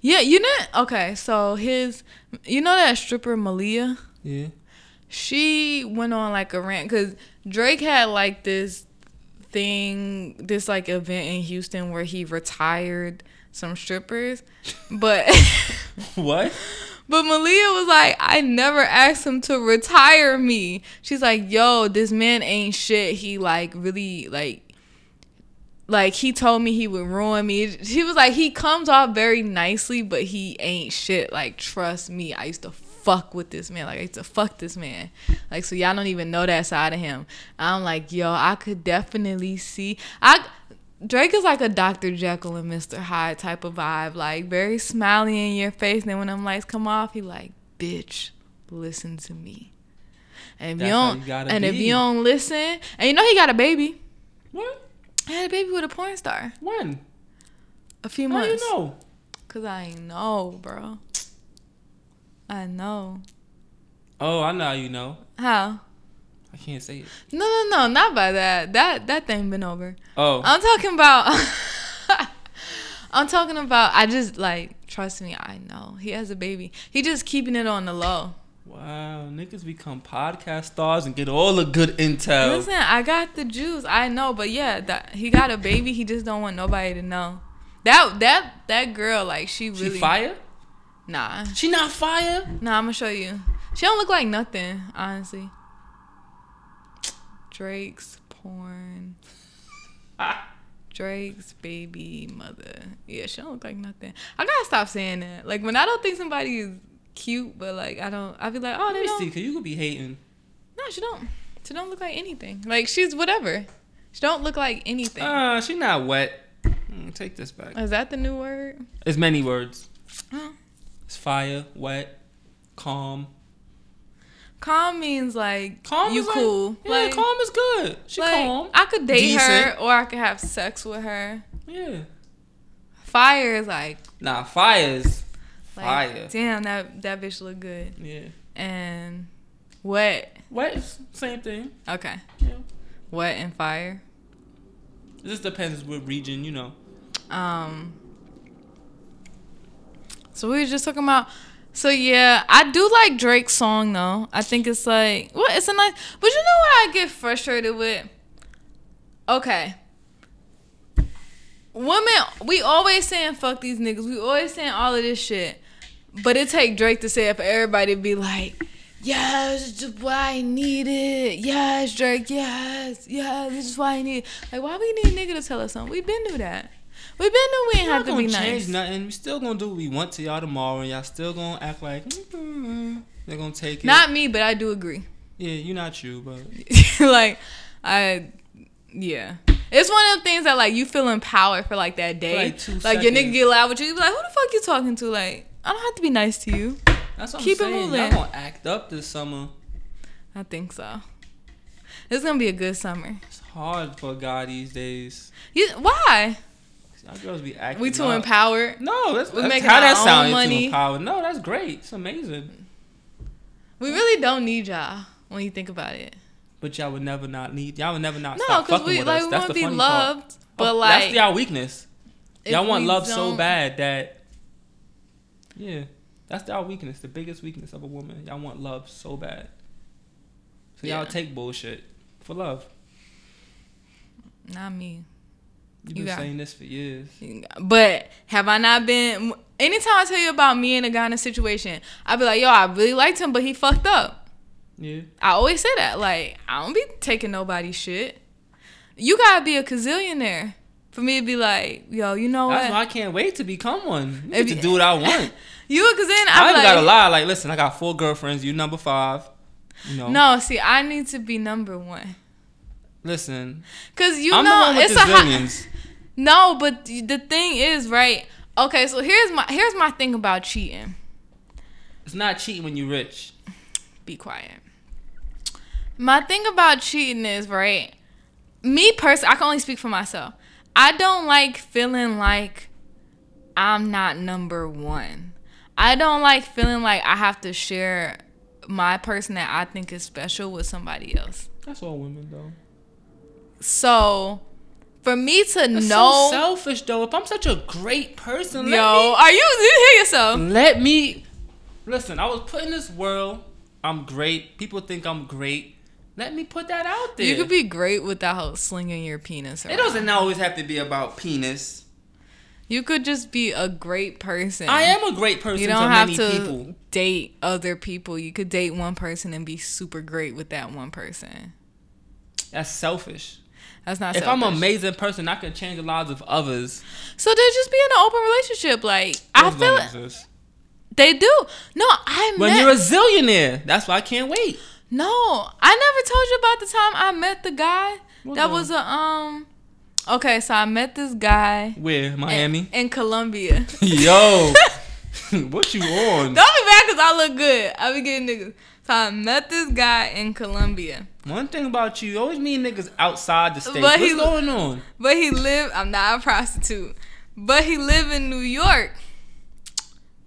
Yeah, you know. Okay, so his, you know that stripper Malia. Yeah. she went on like a rant because Drake had like this thing, this like event in Houston where he retired some strippers, but (laughs) What? but Malia was like, I never asked him to retire me. She's like, yo, this man ain't shit. He like really like. Like he told me he would ruin me. He was like he comes off very nicely, but he ain't shit. Like trust me, I used to fuck with this man. Like I used to fuck this man. Like so y'all don't even know that side of him. I'm like, yo, I could definitely see. I Drake is like a Dr. Jekyll and Mr. Hyde type of vibe. Like very smiley in your face. Then when them lights come off, he like, bitch, listen to me. And if That's you don't, you and if you don't listen, and you know he got a baby. What? I had a baby with a porn star When? a few How months. you know? Cause I know, bro. I know. Oh, I know how you know. How? I can't say it. No, no, no, not by that. That that thing been over. Oh, I'm talking about. (laughs) I'm talking about. I just like trust me. I know he has a baby. He just keeping it on the low. wow. Niggas become podcast stars and get all the good intel. Listen, I got the juice. I know, but yeah, that he got a baby. He just don't want nobody to know. That that that girl, like she really She fire? nah She not fire? nah. I'm gonna show you. She don't look like nothing, honestly. Drake's porn. (laughs) Drake's baby mother. Yeah, she don't look like nothing. I gotta stop saying that. Like when I don't think somebody is cute, but like I don't, I be like, oh, Let they me don't. see, cause you could be hating. No, she don't. She don't look like anything. Like she's whatever. She don't look like anything. Ah, she not wet. Mm, take this back. Is that the new word? It's many words. Huh? It's fire, wet, calm. Calm means like Calm you is like- cool. yeah, like, calm is good. She like, calm. I could date her or I could have sex with her. Yeah. Fire is like, Nah, fires. like Fire. damn that that bitch look good. Yeah. And wet. Wet same thing. Okay. Yeah. Wet and fire. It just depends what region, you know. Um. So we were just talking about. So yeah, I do like Drake's song though. I think it's like well, it's a nice. But you know what I get frustrated with? Okay. Women, we always saying fuck these niggas. We always saying all of this shit. But it take Drake to say it for everybody to be like, yes, this is why I need it. Yes, Drake, yes, yes, this is why I need it. Like, why we need a nigga to tell us something? We've been through that. We been knew we ain't have to be change nothing. We still gonna do what we want to y'all tomorrow, and y'all still gonna act like mm, they're gonna take it. Not me, but I do agree. yeah, you not you, but (laughs) like, I, yeah. It's one of the things that like you feel empowered for like that day. like two Like, your nigga get loud with you, you be like, who the fuck you talking to? Like, I don't have to be nice to you. that's what Keep it I'm saying. moving. Y'all gonna act up this summer. I think so. It's gonna be a good summer. It's hard for a guy these days. You, why? Y'all girls be acting. We too up. empowered. No, that's, We that's how that own sound. money. Too empowered. No, that's great. It's amazing. We really don't need y'all when you think about it. But y'all would never not need. Y'all would never not No, because we like us. we That's want to be funny part. loved, but Oh, like that's y'all weakness. Y'all want love so bad that yeah, that's y'all weakness. The biggest weakness of a woman. Y'all want love so bad. So y'all take bullshit for love. Not me. You've been got- saying this for years. But have I not been? Anytime I tell you about me and a guy in a situation, I be like, yo, I really liked him, but he fucked up. Yeah. I always say that. Like, I don't be taking nobody's shit. You gotta be a gazillionaire for me to be like, yo, you know That's what? why I can't wait to become one. You If to do what I want. (laughs) you a gazillionaire? I even like, gotta lie. Like, listen, I got four girlfriends. You number five. You know. No, see, I need to be number one. Listen, Cause you I'm know the one with it's a high- (laughs) No, but the thing is, right? Okay, so here's my here's my thing about cheating. It's not cheating when you're rich. Be quiet. My thing about cheating is, right? Me personally, I can only speak for myself. I don't like feeling like I'm not number one. I don't like feeling like I have to share my person that I think is special with somebody else. That's all women though. So, for me to That's know, so selfish though. If I'm such a great person, yo, let are you? You hear yourself? let me listen. I was put in this world. I'm great. People think I'm great. Let me put that out there. You could be great without slinging your penis. It doesn't always have to be about penis. You could just be a great person. I am a great person You to don't have many to people. date other people. You could date one person and be super great with that one person. That's selfish. That's not. If I'm an amazing person, I can change the lives of others. so they just be in an open relationship. Like I feel it. exist. They do. No, I When met. you're a zillionaire, that's why I can't wait. no, I never told you about the time I met the guy. What that was a um. Okay, so I met this guy Where in- Miami? in Colombia. (laughs) (laughs) Yo, (laughs) what you on? Don't be mad because I look good. I be getting niggas. So I met this guy in Colombia. One thing about you, you always meet niggas outside the state. But What's he- going on? But he live. I'm not a prostitute. But he live in New York.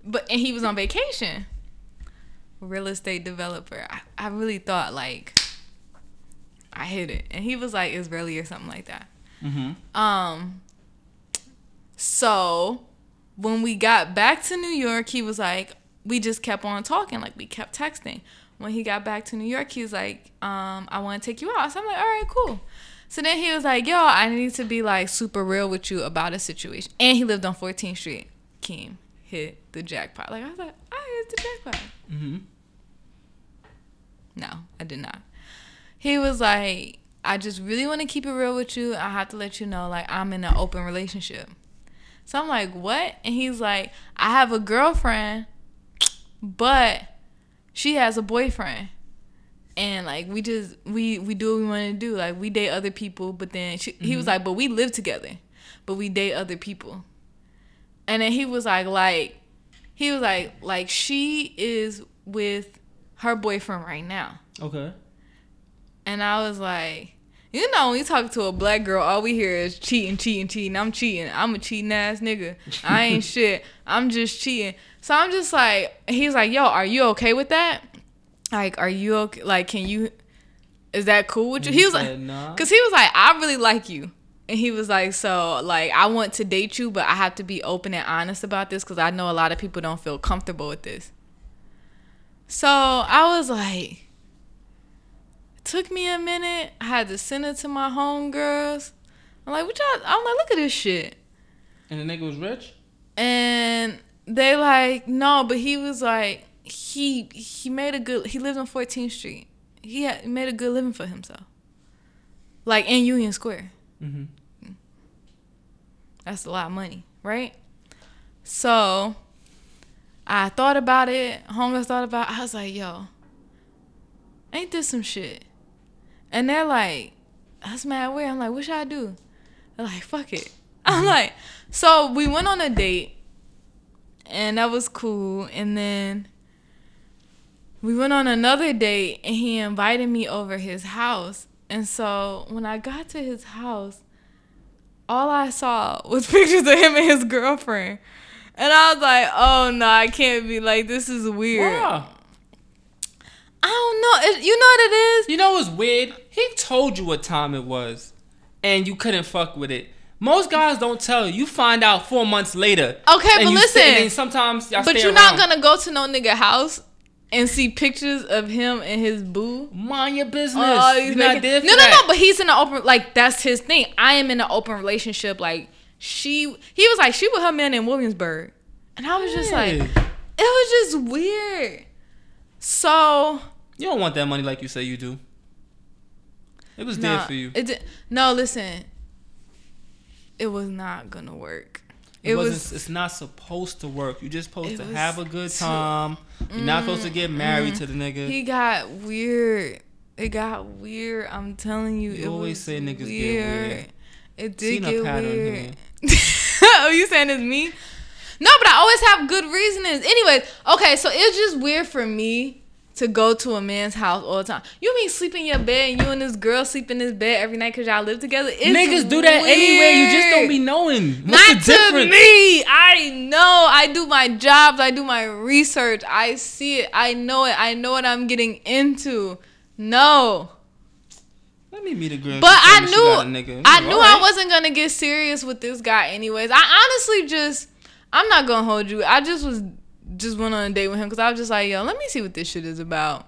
But and he was on vacation. Real estate developer. I, I really thought like I hit it. And he was like Israeli or something like that. Mm-hmm. Um so when we got back to New York, he was like, we just kept on talking, like we kept texting. When he got back to New York, he was like, um, I want to take you out. So I'm like, all right, cool. So then he was like, yo, I need to be like super real with you about a situation. And he lived on 14th Street. Keem hit the jackpot. Like I was like, I hit the jackpot. Mm-hmm. No, I did not. He was like, I just really want to keep it real with you. I have to let you know, like, I'm in an open relationship. So I'm like, what? And he's like, I have a girlfriend, but she has a boyfriend. And like we just we we do what we want to do. Like we date other people, but then she, he was mm-hmm. like, but we live together, but we date other people. And then he was like, like he was like, like she is with her boyfriend right now. Okay. And I was like, you know, when you talk to a black girl, all we hear is cheating, cheating, cheating. I'm cheating. I'm a cheating ass nigga. I ain't (laughs) shit. I'm just cheating. So I'm just like, he's like, yo, are you okay with that? Like, are you okay? Like, can you, is that cool with you? He was like, said nah. cause he was like, I really like you. And he was like, so like, I want to date you, but I have to be open and honest about this because I know a lot of people don't feel comfortable with this. So I was like, took me a minute. I had to send it to my homegirls. I'm like, what y'all? I'm like, look at this shit. And the nigga was rich. And they like, no, but he was like, he he made a good. He lived on 14th Street. He had made a good living for himself. Like in Union Square. Mm-hmm. That's a lot of money, right? So I thought about it. Homegirls thought about. It. I was like, yo, ain't this some shit? And they're like, that's mad weird. I'm like, what should I do? They're like, fuck it. (laughs) I'm like, so we went on a date, and that was cool. And then we went on another date, and he invited me over his house. And so when I got to his house, all I saw was (laughs) pictures of him and his girlfriend. And I was like, oh no, I can't be like, this is weird. I don't know. It, you know what it is? You know what's weird? He told you what time it was, and you couldn't fuck with it. Most guys don't tell you. You find out four months later. Okay, but listen. Sometimes But you're around. not gonna go to no nigga house and see pictures of him and his boo. mind your oh, business. on all You're not there no, no, that. no. But he's in an open. Like that's his thing. I am in an open relationship. Like she, he was like she with her man in Williamsburg, and I was just like, it was just weird. So you don't want that money like you say you do. It was no, there for you. It did, no, listen. It was not gonna work. It, It, wasn't. it's not supposed to work. You're just supposed to have a good too- time. You're not supposed to get married mm-hmm. to the nigga. He got weird. It got weird. I'm telling you. You it always was say niggas get weird. weird. It did Seen a get pattern weird. (laughs) oh, you saying it's me? No, but I always have good reasonings. Anyways, okay, so it's just weird for me to go to a man's house all the time. You mean sleep in your bed and you and this girl sleep in this bed every night because y'all live together? It's Niggas do that anywhere. You just don't be knowing. What's Not the difference? to me. I know. I do my jobs. I do my research. I see it. I know it. I know what I'm getting into. No. Let me meet a girl. But I knew. I knew alright. I wasn't gonna get serious with this guy anyways. I honestly just I'm not gonna hold you. I just was just went on a date with him because I was just like, yo, let me see what this shit is about.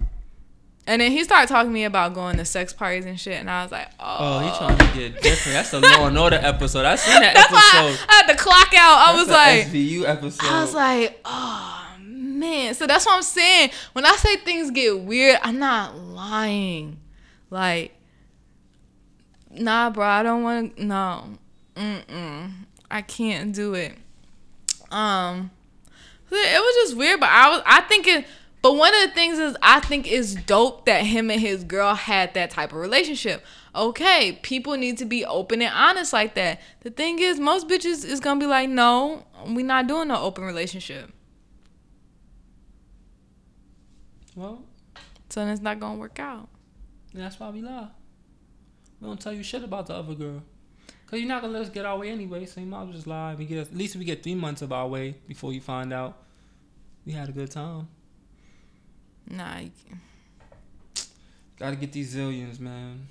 And then he started talking to me about going to sex parties and shit, and I was like, oh, Oh, he trying to get different. That's a Law and Order episode. I seen that (laughs) That's episode. I, I had to clock out. I was like, SVU episode. I was like, oh man. So that's what I'm saying. When I say things get weird, I'm not lying. Like, nah, bro, I don't want to. No, mm-mm, I can't do it. Um, it was just weird, but I was, I think it. But one of the things is, I think it's dope that him and his girl had that type of relationship. Okay, people need to be open and honest like that. The thing is, most bitches is gonna be like, no, we not doing no open relationship. well, So then it's not gonna work out. that's why we lie. We don't tell you shit about the other girl. Cause you're not gonna let us get our way anyway, so you might as well just lie. We get at least we get three months of our way before you find out we had a good time. Nah. You can't. Gotta get these zillions, man.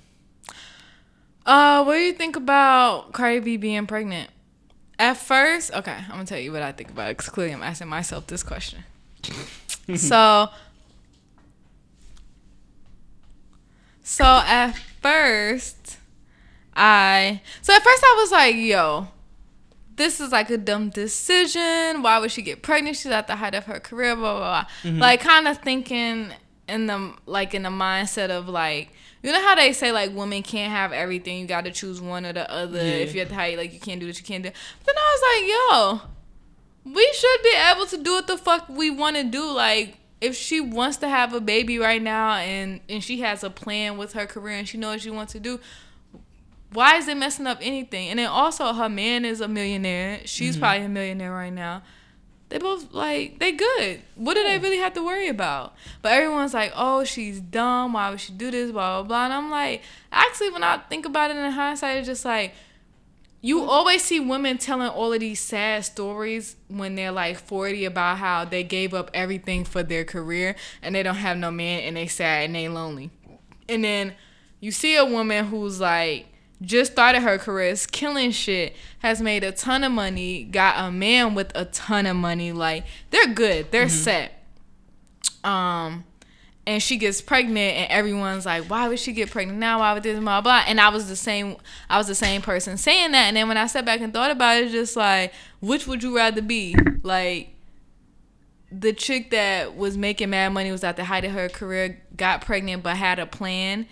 Uh, what do you think about Cardi B being pregnant? At first, okay, I'm gonna tell you what I think about it. Cause clearly, I'm asking myself this question. (laughs) so, so at first, I so at first I was like, yo, this is like a dumb decision. Why would she get pregnant? She's at the height of her career, blah blah blah. Mm-hmm. Like kind of thinking in the like in the mindset of like you know how they say like women can't have everything. You got to choose one or the other. Yeah. If you're at the height, like you can't do what you can't do. Then I was like, yo, we should be able to do what the fuck we want to do. Like if she wants to have a baby right now and and she has a plan with her career and she knows what she wants to do, why is it messing up anything? And then also her man is a millionaire. She's mm-hmm. probably a millionaire right now. They both like they good. What do they really have to worry about? But everyone's like, oh, she's dumb. Why would she do this? Blah blah blah. And I'm like, actually, when I think about it in hindsight, it's just like you mm-hmm. always see women telling all of these sad stories when they're like 40 about how they gave up everything for their career and they don't have no man and they sad and they lonely. And then you see a woman who's like just started her career, is killing shit, has made a ton of money, got a man with a ton of money. Like they're good, they're set. Um, and she gets pregnant, and everyone's like, "Why would she get pregnant now? Why would this blah blah?" And I was the same. I was the same person saying that. And then when I sat back and thought about it, it's just like, which would you rather be? Like the chick that was making mad money was at the height of her career, got pregnant but had a plan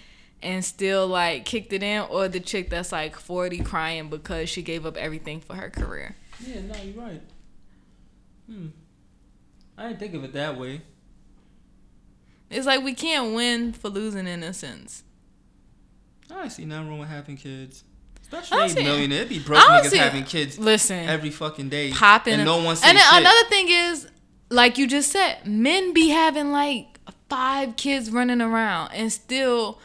and still like kicked it in, or the chick that's like 40 crying because she gave up everything for her career. Yeah, no, you're right. Hmm. I didn't think of it that way. It's like we can't win for losing in a sense. I see nothing wrong with having kids. Especially a millionaire. It'd be broke niggas see- having kids Listen, every fucking day. popping And no one say And then shit. another thing is, like you just said, men be having like five kids running around and still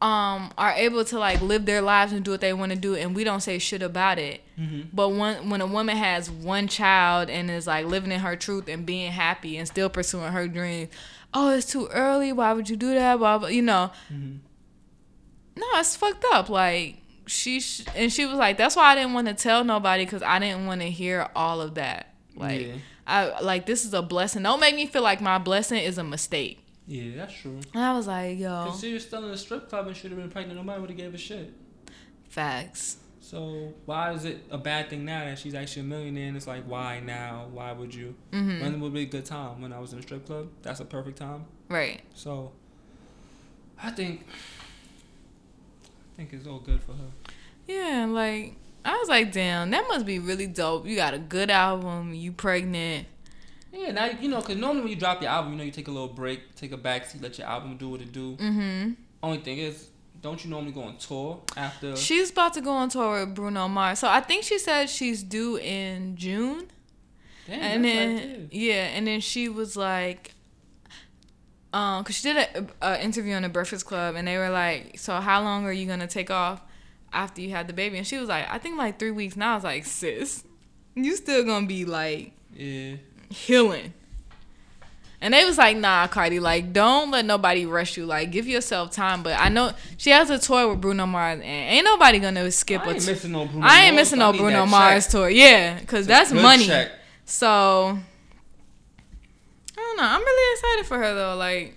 um are able to like live their lives and do what they want to do and we don't say shit about it. Mm-hmm. But when when a woman has one child and is like living in her truth and being happy and still pursuing her dreams, oh, it's too early. Why would you do that? Blah blah. You know, Mm-hmm. no, it's fucked up. Like she sh- and she was like, that's why I didn't want to tell nobody because I didn't want to hear all of that. Like Yeah. I like this is a blessing. Don't make me feel like my blessing is a mistake. Yeah, that's true. And I was like, yo, Cause she was still in a strip club and should have been pregnant. Nobody would have gave a shit. facts. So why is it a bad thing now that she's actually a millionaire? And it's like, why now? Why would you? hmm When would be a good time? When I was in a strip club? That's a perfect time. Right. So I think I think it's all good for her. Yeah, like I was like, damn, that must be really dope. You got a good album. You pregnant. Yeah, now you know, cause normally when you drop your album, you know, you take a little break, take a backseat, let your album do what it do. Mm-hmm. Only thing is, don't you normally go on tour after? She's about to go on tour with Bruno Mars. So I think she said she's due in June. Damn, and that's then right yeah, and then she was like, um, cause she did a, a interview on the Breakfast Club, and they were like, "So how long are you gonna take off after you had the baby?" And she was like, "I think like three weeks." Now I was like, "Sis, you still gonna be like yeah, healing?" And they was like, "Nah, Cardi, like don't let nobody rush you. Like give yourself time." But I know she has a tour with Bruno Mars, and ain't nobody gonna skip I a ain't tour. missing no Bruno. I ain't Mars, missing no Bruno Mars check. tour. Yeah, cause that's money. check. So I don't know. I'm really excited for her though. Like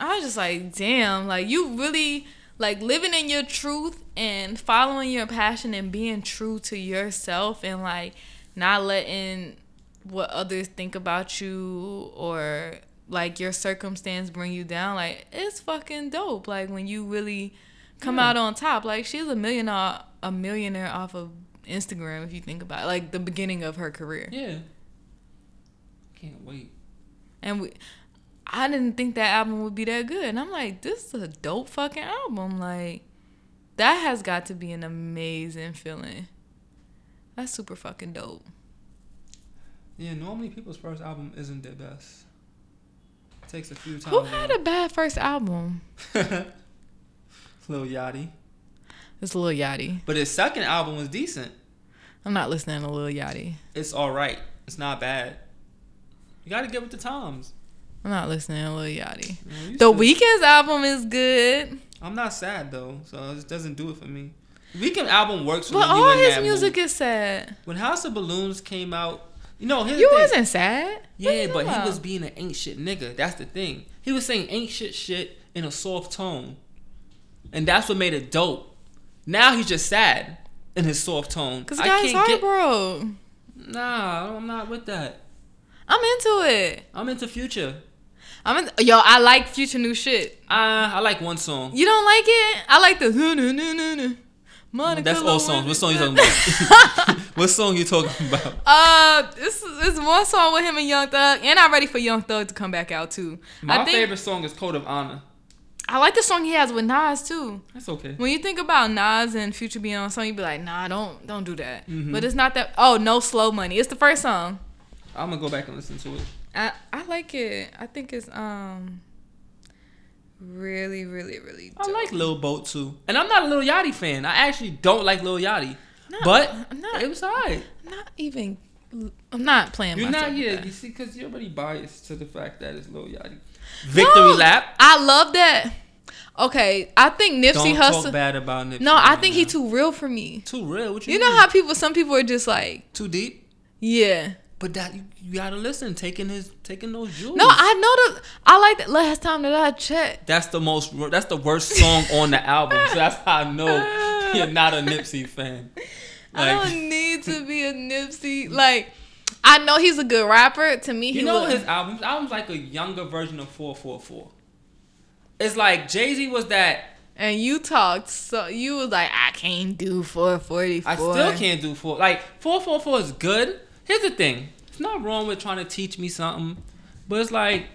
I was just like, damn, like you really like living in your truth and following your passion and being true to yourself and like not letting what others think about you or like your circumstance bring you down. Like it's fucking dope. Like when you really come Yeah. out on top. Like she's a millionaire a millionaire off of Instagram if you think about it. Like the beginning of her career. Yeah. Can't wait. And we, I didn't think that album would be that good. And I'm like, this is a dope fucking album. Like, that has got to be an amazing feeling. That's super fucking dope. Yeah, normally people's first album isn't their best. It takes a few times. Who had a bad first album? (laughs) Lil Yachty, It's Lil Yachty. but his second album was decent. I'm not listening to Lil Yachty. It's all right. It's not bad. You got to get with the times. I'm not listening to Lil Yachty. The Weeknd's album is good, I'm not sad though, so it just doesn't do it for me. Weeknd album works but all his music mood. is sad. When House of Balloons came out, you know his You thing- wasn't sad. Yeah, but he was being an ain't shit nigga. That's the thing. He was saying ain't shit shit in a soft tone. And that's what made it dope. Now he's just sad in his soft tone. Cause the guy's heartbroke. Nah, I'm not with that. I'm into it. I'm into Future. I'm in, yo. I like Future new shit. Uh, I like one song. You don't like it? I like the. (laughs) Monica That's all songs. What song you talking about? (laughs) what song you talking about? uh, this is this one song with him and Young Thug, and I'm ready for Young Thug to come back out too. My think favorite song is Code of Honor. I like the song he has with Nas too. That's okay. When you think about Nas and Future being on a song, you be like, Nah, don't don't do that. Mhm. But it's not that. Oh, no slow money. It's the first song. I'm gonna go back and listen to it. I I like it. I think it's um really really really. I like Lil Boat too, and I'm not a Lil Yachty fan. I actually don't like Lil Yachty, Not- but I'm not- it was alright. not even. I'm not playing. You're not yeah. You see, because you're already biased to the fact that it's Lil Yachty. Victory No, lap. I love that. Okay, I think Nipsey Don't Hussle. talk bad about Nipsey. No, I think now. he too real for me. too real. What you, You know how people, some people are just like, too deep. yeah. But that you, you gotta listen. Taking his taking those jewels. No, I know the. I like that last time that I checked. That's the most. That's the worst song on the album. So that's how I know (laughs) you're not a Nipsey fan. I don't need to be a Nipsey. Like, I know he's a good rapper. To me, he you know look- his album. His album's like a younger version of 444. It's like Jay Z was that. And you talked so you was like, I can't do 444. I still can't do four. Like 444 is good. Here's the thing. It's not wrong with trying to teach me something, but it's like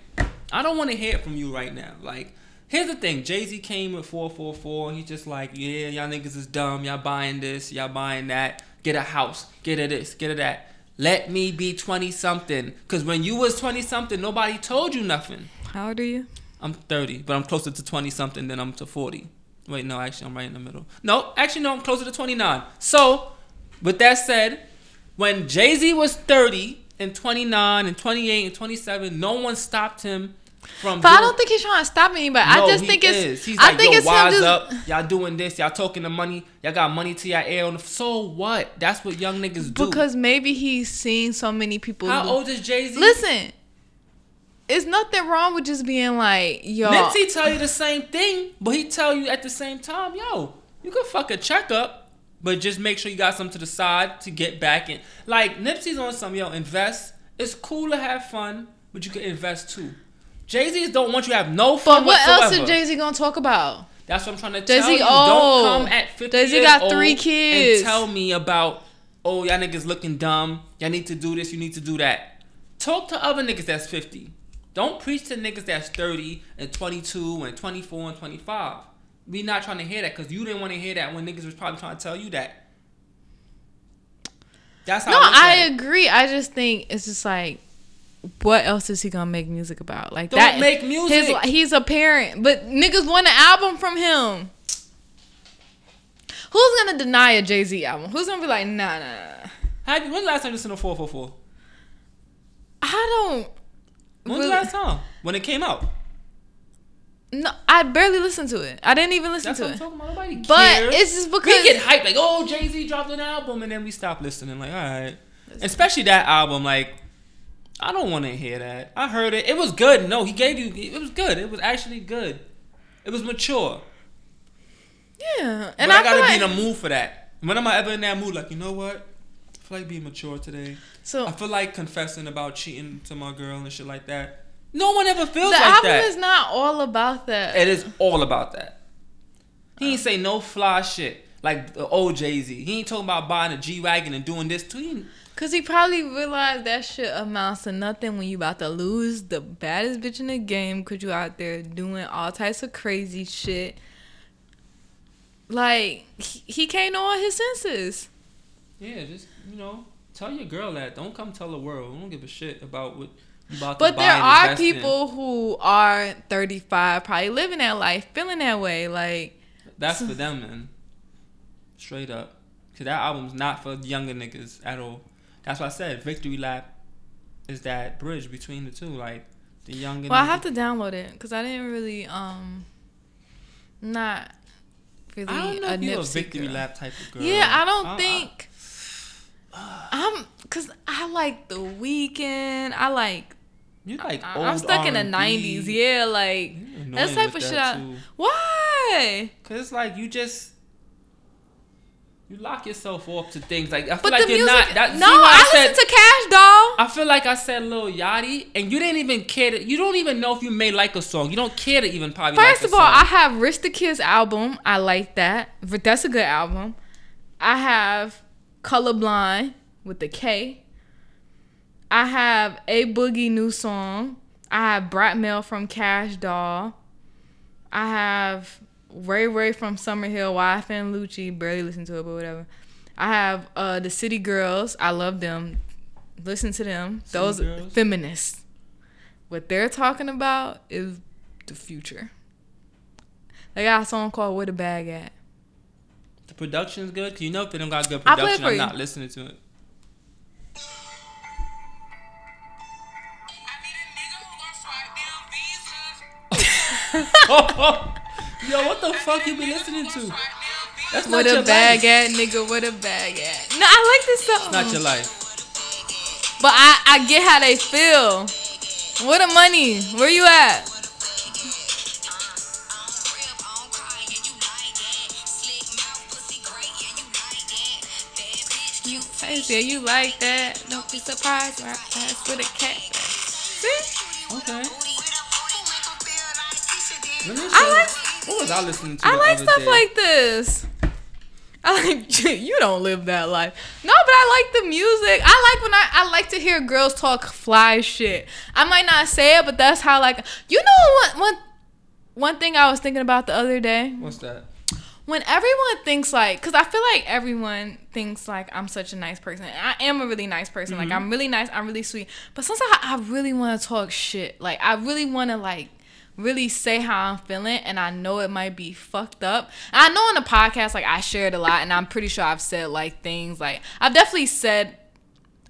I don't want to hear it from you right now. Like. Here's the thing, Jay Z came with 444. He's just like, yeah, y'all niggas is dumb. Y'all buying this, y'all buying that. Get a house, get a this, get a that. Let me be 20 something. Because when you was 20 something, nobody told you nothing. How old are you? I'm 30, but I'm closer to 20 something than I'm to 40. Wait, no, actually, I'm right in the middle. No, actually, no, I'm closer to 29. So, with that said, when Jay Z was 30 and 29 and 28 and 27, no one stopped him from. But I don't think he's trying to stop anybody. I No, just he think it's. is. He's I like, think yo, it's him wise just. up. Y'all doing this. Y'all talking the money. Y'all got money to y'all air on the. So what? That's what young niggas do. Because maybe he's seen so many people. how lo- old is Jay Z? Listen, it's nothing wrong with just being like, yo. Nipsey tell you the same thing, but he tell you at the same time, yo, you can fuck a checkup, but just make sure you got some to the side to get back in. Like Nipsey's on some, yo, invest. It's cool to have fun, but you can invest too. Jay Z's don't want you to have no fun But what else is Jay Z gonna talk about? That's what I'm trying to Jay-Z tell you. old. Don't come at 50 Jay-Z got three kids. and tell me about, oh, y'all niggas looking dumb. Y'all need to do this. You need to do that. Talk to other niggas that's 50. Don't preach to niggas that's 30 and 22 and 24 and 25. We not trying to hear that because you didn't want to hear that when niggas was probably trying to tell you that. That's how No, I, I agree. I just think it's just like, what else is he gonna make music about? Like Don't that. make music. His, he's a parent, but niggas want an album from him. Who's gonna deny a Jay Z album? Who's gonna be like, nah, nah, nah. Have you, when's the last time you listened to 444? I don't. When's the last time? When it came out. No, I barely listened to it. I didn't even listen That's to what I'm it. talking about. Nobody But cares. it's just because we get hyped like, oh, Jay Z dropped an album, and then we stop listening. Like, all right, especially that album. Like, I don't want to hear that. I heard it. It was good. No, he gave you. It was good. It was actually good. It was mature. yeah, And I, I, gotta feel be in a mood for that. When am I ever in that mood? Like, you know what? I feel like being mature today. so I feel like confessing about cheating to my girl and shit like that. No one ever feels like that. the album is not all about that. It is all about that. He ain't say no fly shit like the old Jay Z. He ain't talking about buying a G wagon and doing this too. Cause he probably realized that shit amounts to nothing when you about to lose the baddest bitch in the game. Cause you out there doing all types of crazy shit. Like he, he can't know all his senses. yeah, just you know, tell your girl that. Don't come tell the world. I don't give a shit about what to But there are invest in. people who are 35, probably living that life, feeling that way. Like That's for them, man. Straight up. Cause that album's not for younger niggas at all. That's why I said Victory Lap is that bridge between the two. Like the younger. Well, I have to download it because I didn't really um not really I don't know a if you're a Victory girl. Lap type of girl. Yeah, I don't I- think I'm cause I like the Weeknd. I like You like I- old I'm stuck in the R&B. nineties. Yeah, like that's type of shit. I, why? Cause it's like you just you lock yourself off to things like I feel But like you're music. not. That, no, I, I, said listen to Kash Doll. I feel like I said Lil Yachty, and you didn't even care. To, you don't even know if you may like a song. You don't care to even probably. First like of all. I have Rich the Kid's album. I like that. But That's a good album. I have Colorblind with the K. I have A Boogie new song. I have Brat Mail from Kash Doll. I have Ray Ray from Summerhill, YFN Lucci. Barely listen to it, but whatever. I have uh the City Girls. I love them. Listen to them. City Those Girls? feminists. What they're talking about is the future. They got a song called "Where the Bag At." the production's good. Cause you know if they don't got good I'll play it production, I'm not listening to it. (laughs) Yo, what the fuck you be listening to? That's not Where your the bag life. at, nigga? What the bag at? No, I like this song. Not your life. But I, I get how they feel. What the money? Where you at? You say you like that? Don't be surprised when I ask for the cat. See? Okay. I like What was I listening to? I like stuff day? like this. I like (laughs) you don't live that life. No, but I like the music. I like when I I like to hear girls talk fly shit. I might not say it, but that's how like you know what one one thing I was thinking about the other day What's that? when everyone thinks like because i feel like everyone thinks like i'm such a nice person and i am a really nice person like mm-hmm. i'm really nice i'm really sweet but sometimes i really want to talk shit like i really want to like really say how i'm feeling and i know it might be fucked up and i know on the podcast like i shared a lot and i'm pretty sure i've said like things like i've definitely said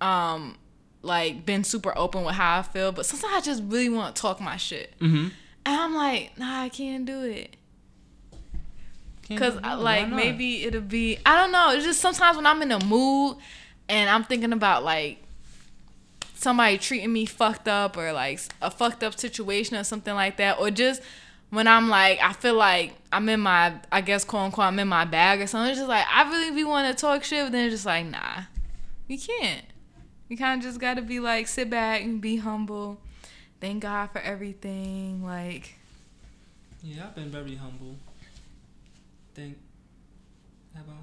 um like been super open with how i feel but sometimes i just really want to talk my shit Mm-hmm. and i'm like nah i can't do it Cause I- like maybe it'll be I don't know. It's just sometimes when I'm in a mood and I'm thinking about like somebody treating me fucked up or like a fucked up situation or something like that, or just when I'm like I feel like I'm in my I guess quote unquote I'm in my bag or something. It's just like I really be want to talk shit, but then it's just like nah, you can't. You kind of just got to be like sit back and be humble. Thank God for everything. Like Yeah, I've been very humble. think. Have I?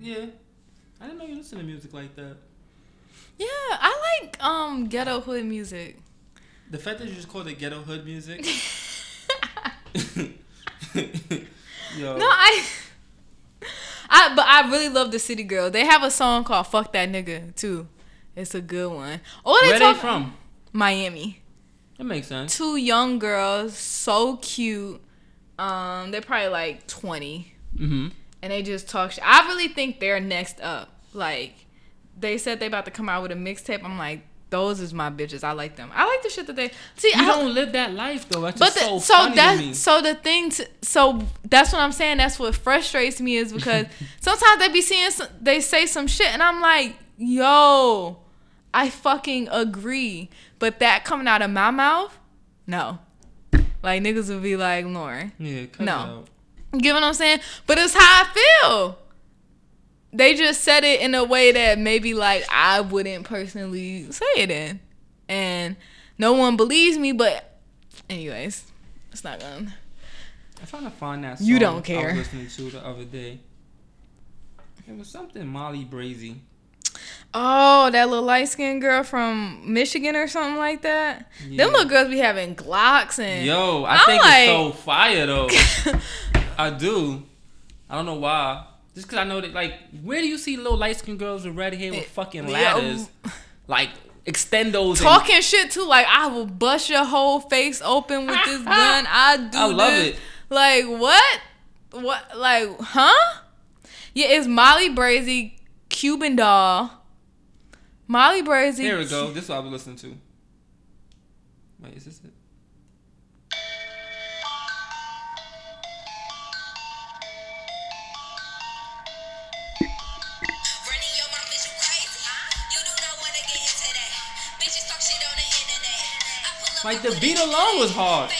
Yeah. I didn't know you listen to music like that. Yeah, I like um ghetto hood music. The fact that you just called it ghetto hood music. (laughs) (laughs) Yo. No, I I but I really love the City Girl. They have a song called Fuck That Nigga too. It's a good one. Oh, they Where they from? Miami. That makes sense. Two young girls, so cute. Um, they're probably like 20 Mm-hmm. and they just talk shit. I really think they're next up. Like they said they about to come out with a mixtape. I'm like, those is my bitches. I like them. I like the shit that they see. You I don't live that life though. That's but just the, so, so funny to me. that so the thing to, so that's what I'm saying. That's what frustrates me is because (laughs) sometimes they be seeing some, they say some shit and I'm like, yo, I fucking agree. But that coming out of my mouth, no. Like niggas would be like, Lauren, yeah, No. out. you get what I'm saying? But it's how I feel. They just said it in a way that maybe like I wouldn't personally say it in. And no one believes me, but anyways, it's not gonna I'm trying to find that. Song You don't I care. was listening to the other day. It was something Molly Brazy. Oh, that little light skinned girl from Michigan or something like that. Yeah. Them little girls be having Glocks and Yo, I I'm think like- it's so fire though. (laughs) I do. I don't know why. Just cause I know that, like, where do you see little light skinned girls with red hair with It- fucking yo. ladders? Like, extend those. and- talking shit too. Like I will bust your whole face open with this (laughs) gun. I do. I love this. it. Like what? What? Like huh? Yeah, it's Molly Brazy, Cuban doll. Molly Brazy. Here we go. This is what I was listening to. Wait, is this of the beat alone was hard. you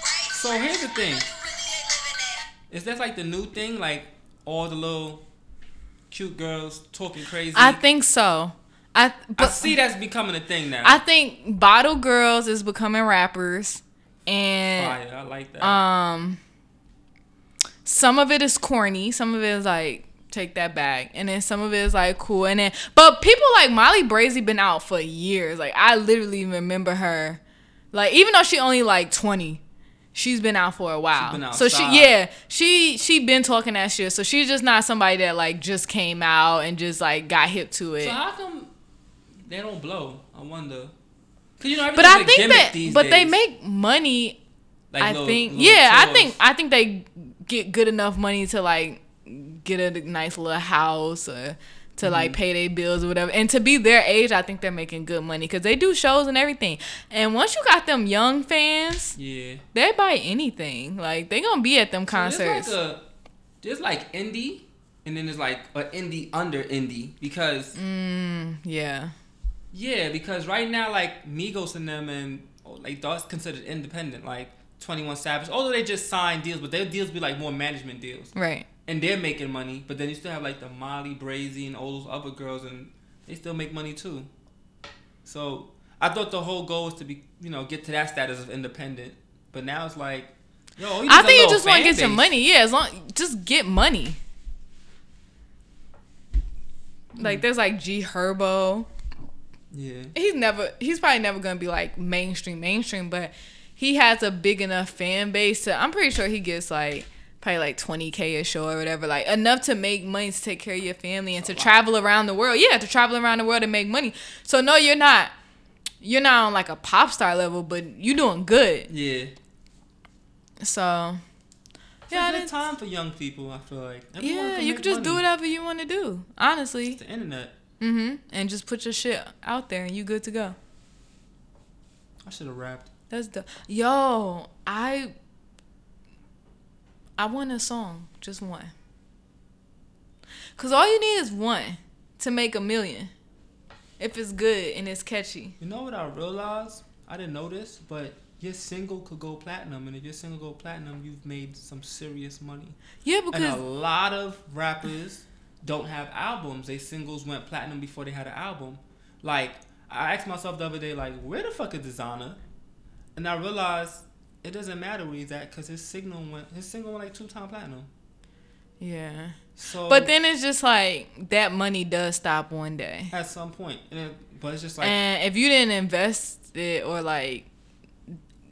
crazy. So here's the thing. Is know you really ain't living that. Is that like the new thing? Like, all the little cute girls talking crazy? I think so. I I but see that's becoming a thing now. I think bottle girls is becoming rappers, and Fire. I like that. um, some of it is corny. Some of it is like take that back, and then some of it is like cool. And then, but people like Molly Brazy been out for years. Like I literally remember her, like even though she only like twenty. She's been out for a while, so she yeah she she been talking that shit. So she's just not somebody that like just came out and just like got hip to it. so how come they don't blow? I wonder. Cause you know but I think that but they make money Like I little- think little yeah, I think I think they get good enough money to like get a nice little house or to like Mm-hmm. pay their bills or whatever. And to be their age, I think they're making good money because they do shows and everything. And once you got them young fans, Yeah. they buy anything. Like they gonna be at them concerts. There's like, a, there's like indie, and then there's like a indie under indie because mm, yeah. yeah, because right now like Migos and them and oh, like that's considered independent. Like Twenty One Savage, although they just signed deals, but their deals be like more management deals, Right. And they're making money. But then you still have like the Molly Brazy and all those other girls, and they still make money too. So I thought the whole goal was to be you know get to that status of independent, but now it's like. Yo, you I think you just want to get your money. Yeah, as long just get money. Like mm. there's like G Herbo. Yeah. he's never he's probably never gonna be like mainstream mainstream but he has a big enough fan base to i'm pretty sure he gets like probably like 20k a show or whatever like enough to make money to take care of your family and to travel around the world yeah to travel around the world and make money so no you're not you're not on like a pop star level but you're doing good Yeah. so It's yeah that's- time for young people. I feel like. Everyone yeah you can just do whatever you want to do honestly It's the internet. mm-hmm and just put your shit out there and you good to go I should have rapped. That's the yo. I I want a song, just one. Cause all you need is one to make a million. If it's good and it's catchy. You know what I realized? I didn't know this, but your single could go platinum, and if your single go platinum, you've made some serious money. Yeah, And a lot of rappers don't have albums. They singles went platinum before they had an album. Like I asked myself the other day, like, where the fuck is Desiigner? And I realized it doesn't matter where he's at because his signal went his single went like two time platinum. Yeah. So, But then it's just like that money does stop one day. at some point. it, but it's just like and if you didn't invest it or like,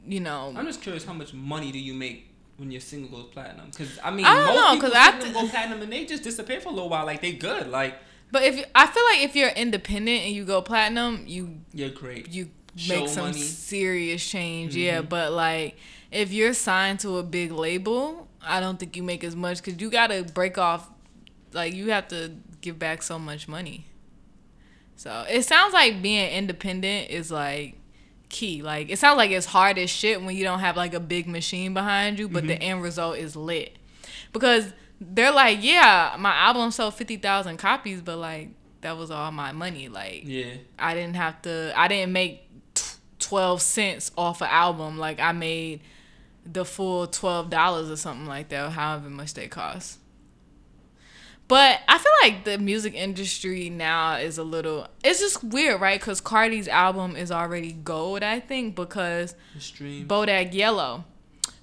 you know, I'm just curious, how much money do you make when your single goes platinum? Because I mean, I don't most know, people 'cause I single th- go platinum and they just disappear for a little while. Like they good, like but if I feel like if you're independent and you go platinum, you you're great. you Show make some money. serious change. Yeah, Mhm. but like if you're signed to a big label, I don't think you make as much because you got to break off. Like you have to give back so much money. So it sounds like being independent is like key. Like it sounds like it's hard as shit when you don't have like a big machine behind you, but the end result is lit. Because they're like, yeah, my album sold fifty thousand copies, but like that was all my money. Like Yeah, I didn't have to. I didn't make t- twelve cents off an album. Like I made the full twelve dollars or something like that, or however much they cost. But I feel like the music industry now is a little. It's just weird, right? Because Cardi's album is already gold, I think, because stream. Bodak Yellow.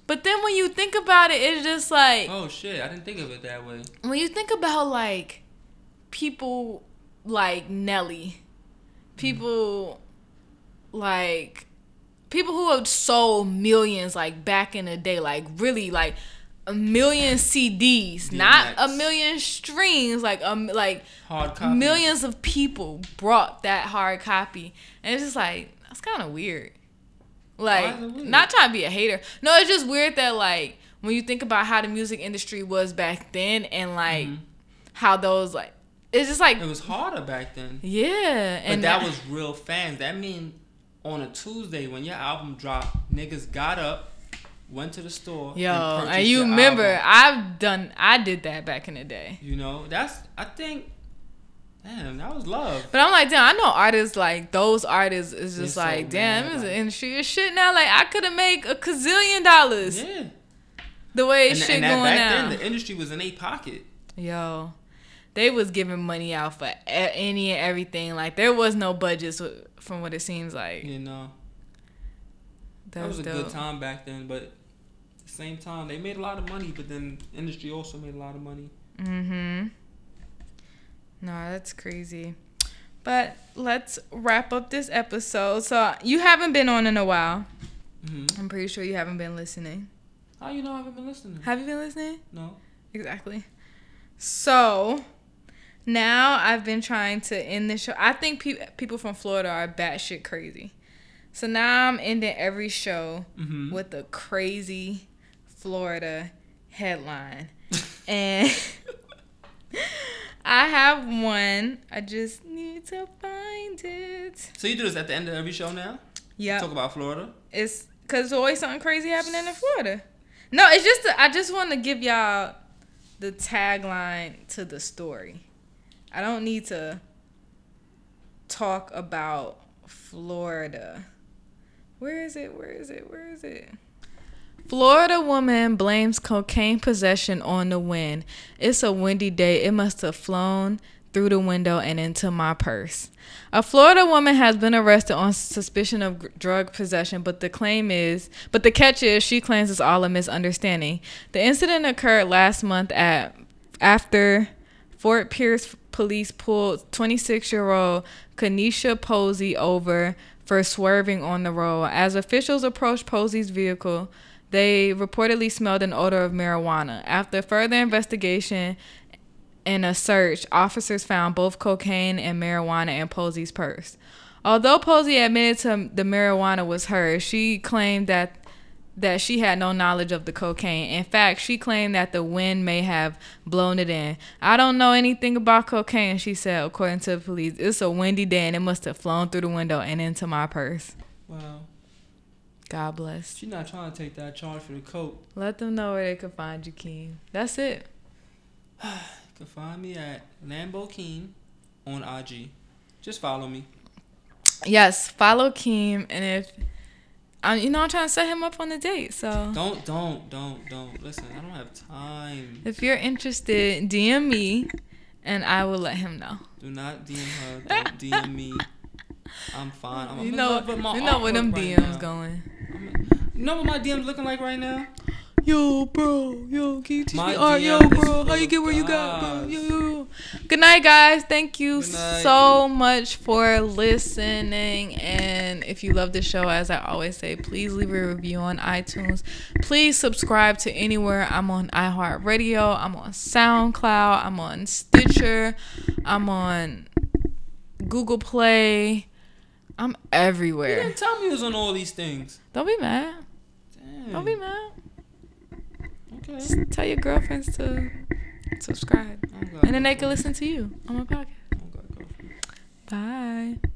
But then when you think about it, it's just like oh shit, I didn't think of it that way. when you think about like people like Nelly, mm. people like people who have sold millions like back in the day, like really like a million CDs, not a million streams, like um like millions of people brought that hard copy, and it's just like that's kind of weird. Like, Why is it weird? not trying to be a hater. No, it's just weird that like when you think about how the music industry was back then and like Mhm. how those like it's just like It was harder back then. yeah, But and that was real fans. That mean on a Tuesday when your album dropped, niggas got up, went to the store. yo, and, purchased you remember album. I've done I did that back in the day. You know, that's I think. Damn, that was love. But I'm like, damn, I know artists like those artists is just so like, damn, mad, this like- industry is shit now. Like I could have made a gazillion dollars Yeah. the way And, shit and that going back now. then, the industry was in a pocket. Yo, they was giving money out for any and everything. Like there was no budgets from what it seems like. You know, that That was a dope. good time back then. But at the same time, they made a lot of money. But then industry also made a lot of money. Mm-hmm. No, that's crazy. But let's wrap up this episode. So you haven't been on in a while. hmm I'm pretty sure you haven't been listening. How you know I haven't been listening? Have you been listening? No. Exactly. So now I've been trying to end the show. I think pe- people from Florida are batshit crazy. So now I'm ending every show hmm with a crazy Florida headline. (laughs) and I have one. I just need to find it. So you do this at the end of every show now? Yeah. Talk about Florida. It's because there's always something crazy happening in Florida. No, it's just I just want to give y'all the tagline to the story. I don't need to talk about Florida. Where is it? Where is it? Where is it? Florida woman blames cocaine possession on the wind. It's a windy day. It must have flown through the window and into my purse. A Florida woman has been arrested on suspicion of drug possession, but the claim is, but the catch is, she claims it's all a misunderstanding. The incident occurred last month at after Fort Pierce police pulled 26-year-old Kanisha Posey over for swerving on the road. As officials approached Posey's vehicle, they reportedly smelled an odor of marijuana. After further investigation and a search, officers found both cocaine and marijuana in Posey's purse. Although Posey admitted to the marijuana was hers, she claimed that that she had no knowledge of the cocaine. In fact, she claimed that the wind may have blown it in. I don't know anything about cocaine, she said, according to the police. It's a windy day and it must have flown through the window and into my purse. Wow. God bless. She's not trying to take that charge for the coat. Let them know where they can find you, Keem. That's it. You (sighs) can find me at Lambo Keem on IG. Just follow me. Yes, follow Keem, and if I'm, you know, I'm trying to set him up on a date. So Don't, don't, don't, don't. Listen, I don't have time. if you're interested, DM me, and I will let him know. Do not DM her. Don't (laughs) DM me. I'm fine. I'm, I'm You know, with my you know where them right DMs now. going. You know what my DMs looking like right now? Yo, bro. Yo, can you teach My me art? Yo, bro. How you get where you got, bro? Yo, yo. Good night, guys. Thank you so much for listening. And if you love the show, as I always say, please leave a review on iTunes. Please subscribe to anywhere. I'm on iHeartRadio. I'm on SoundCloud. I'm on Stitcher. I'm on Google Play. I'm everywhere. You didn't tell me you was on all these things. Don't be mad. Damn. Don't be mad. Just tell your girlfriends to subscribe. I don't got And then they can listen to you on my podcast. I don't got girlfriend. Bye.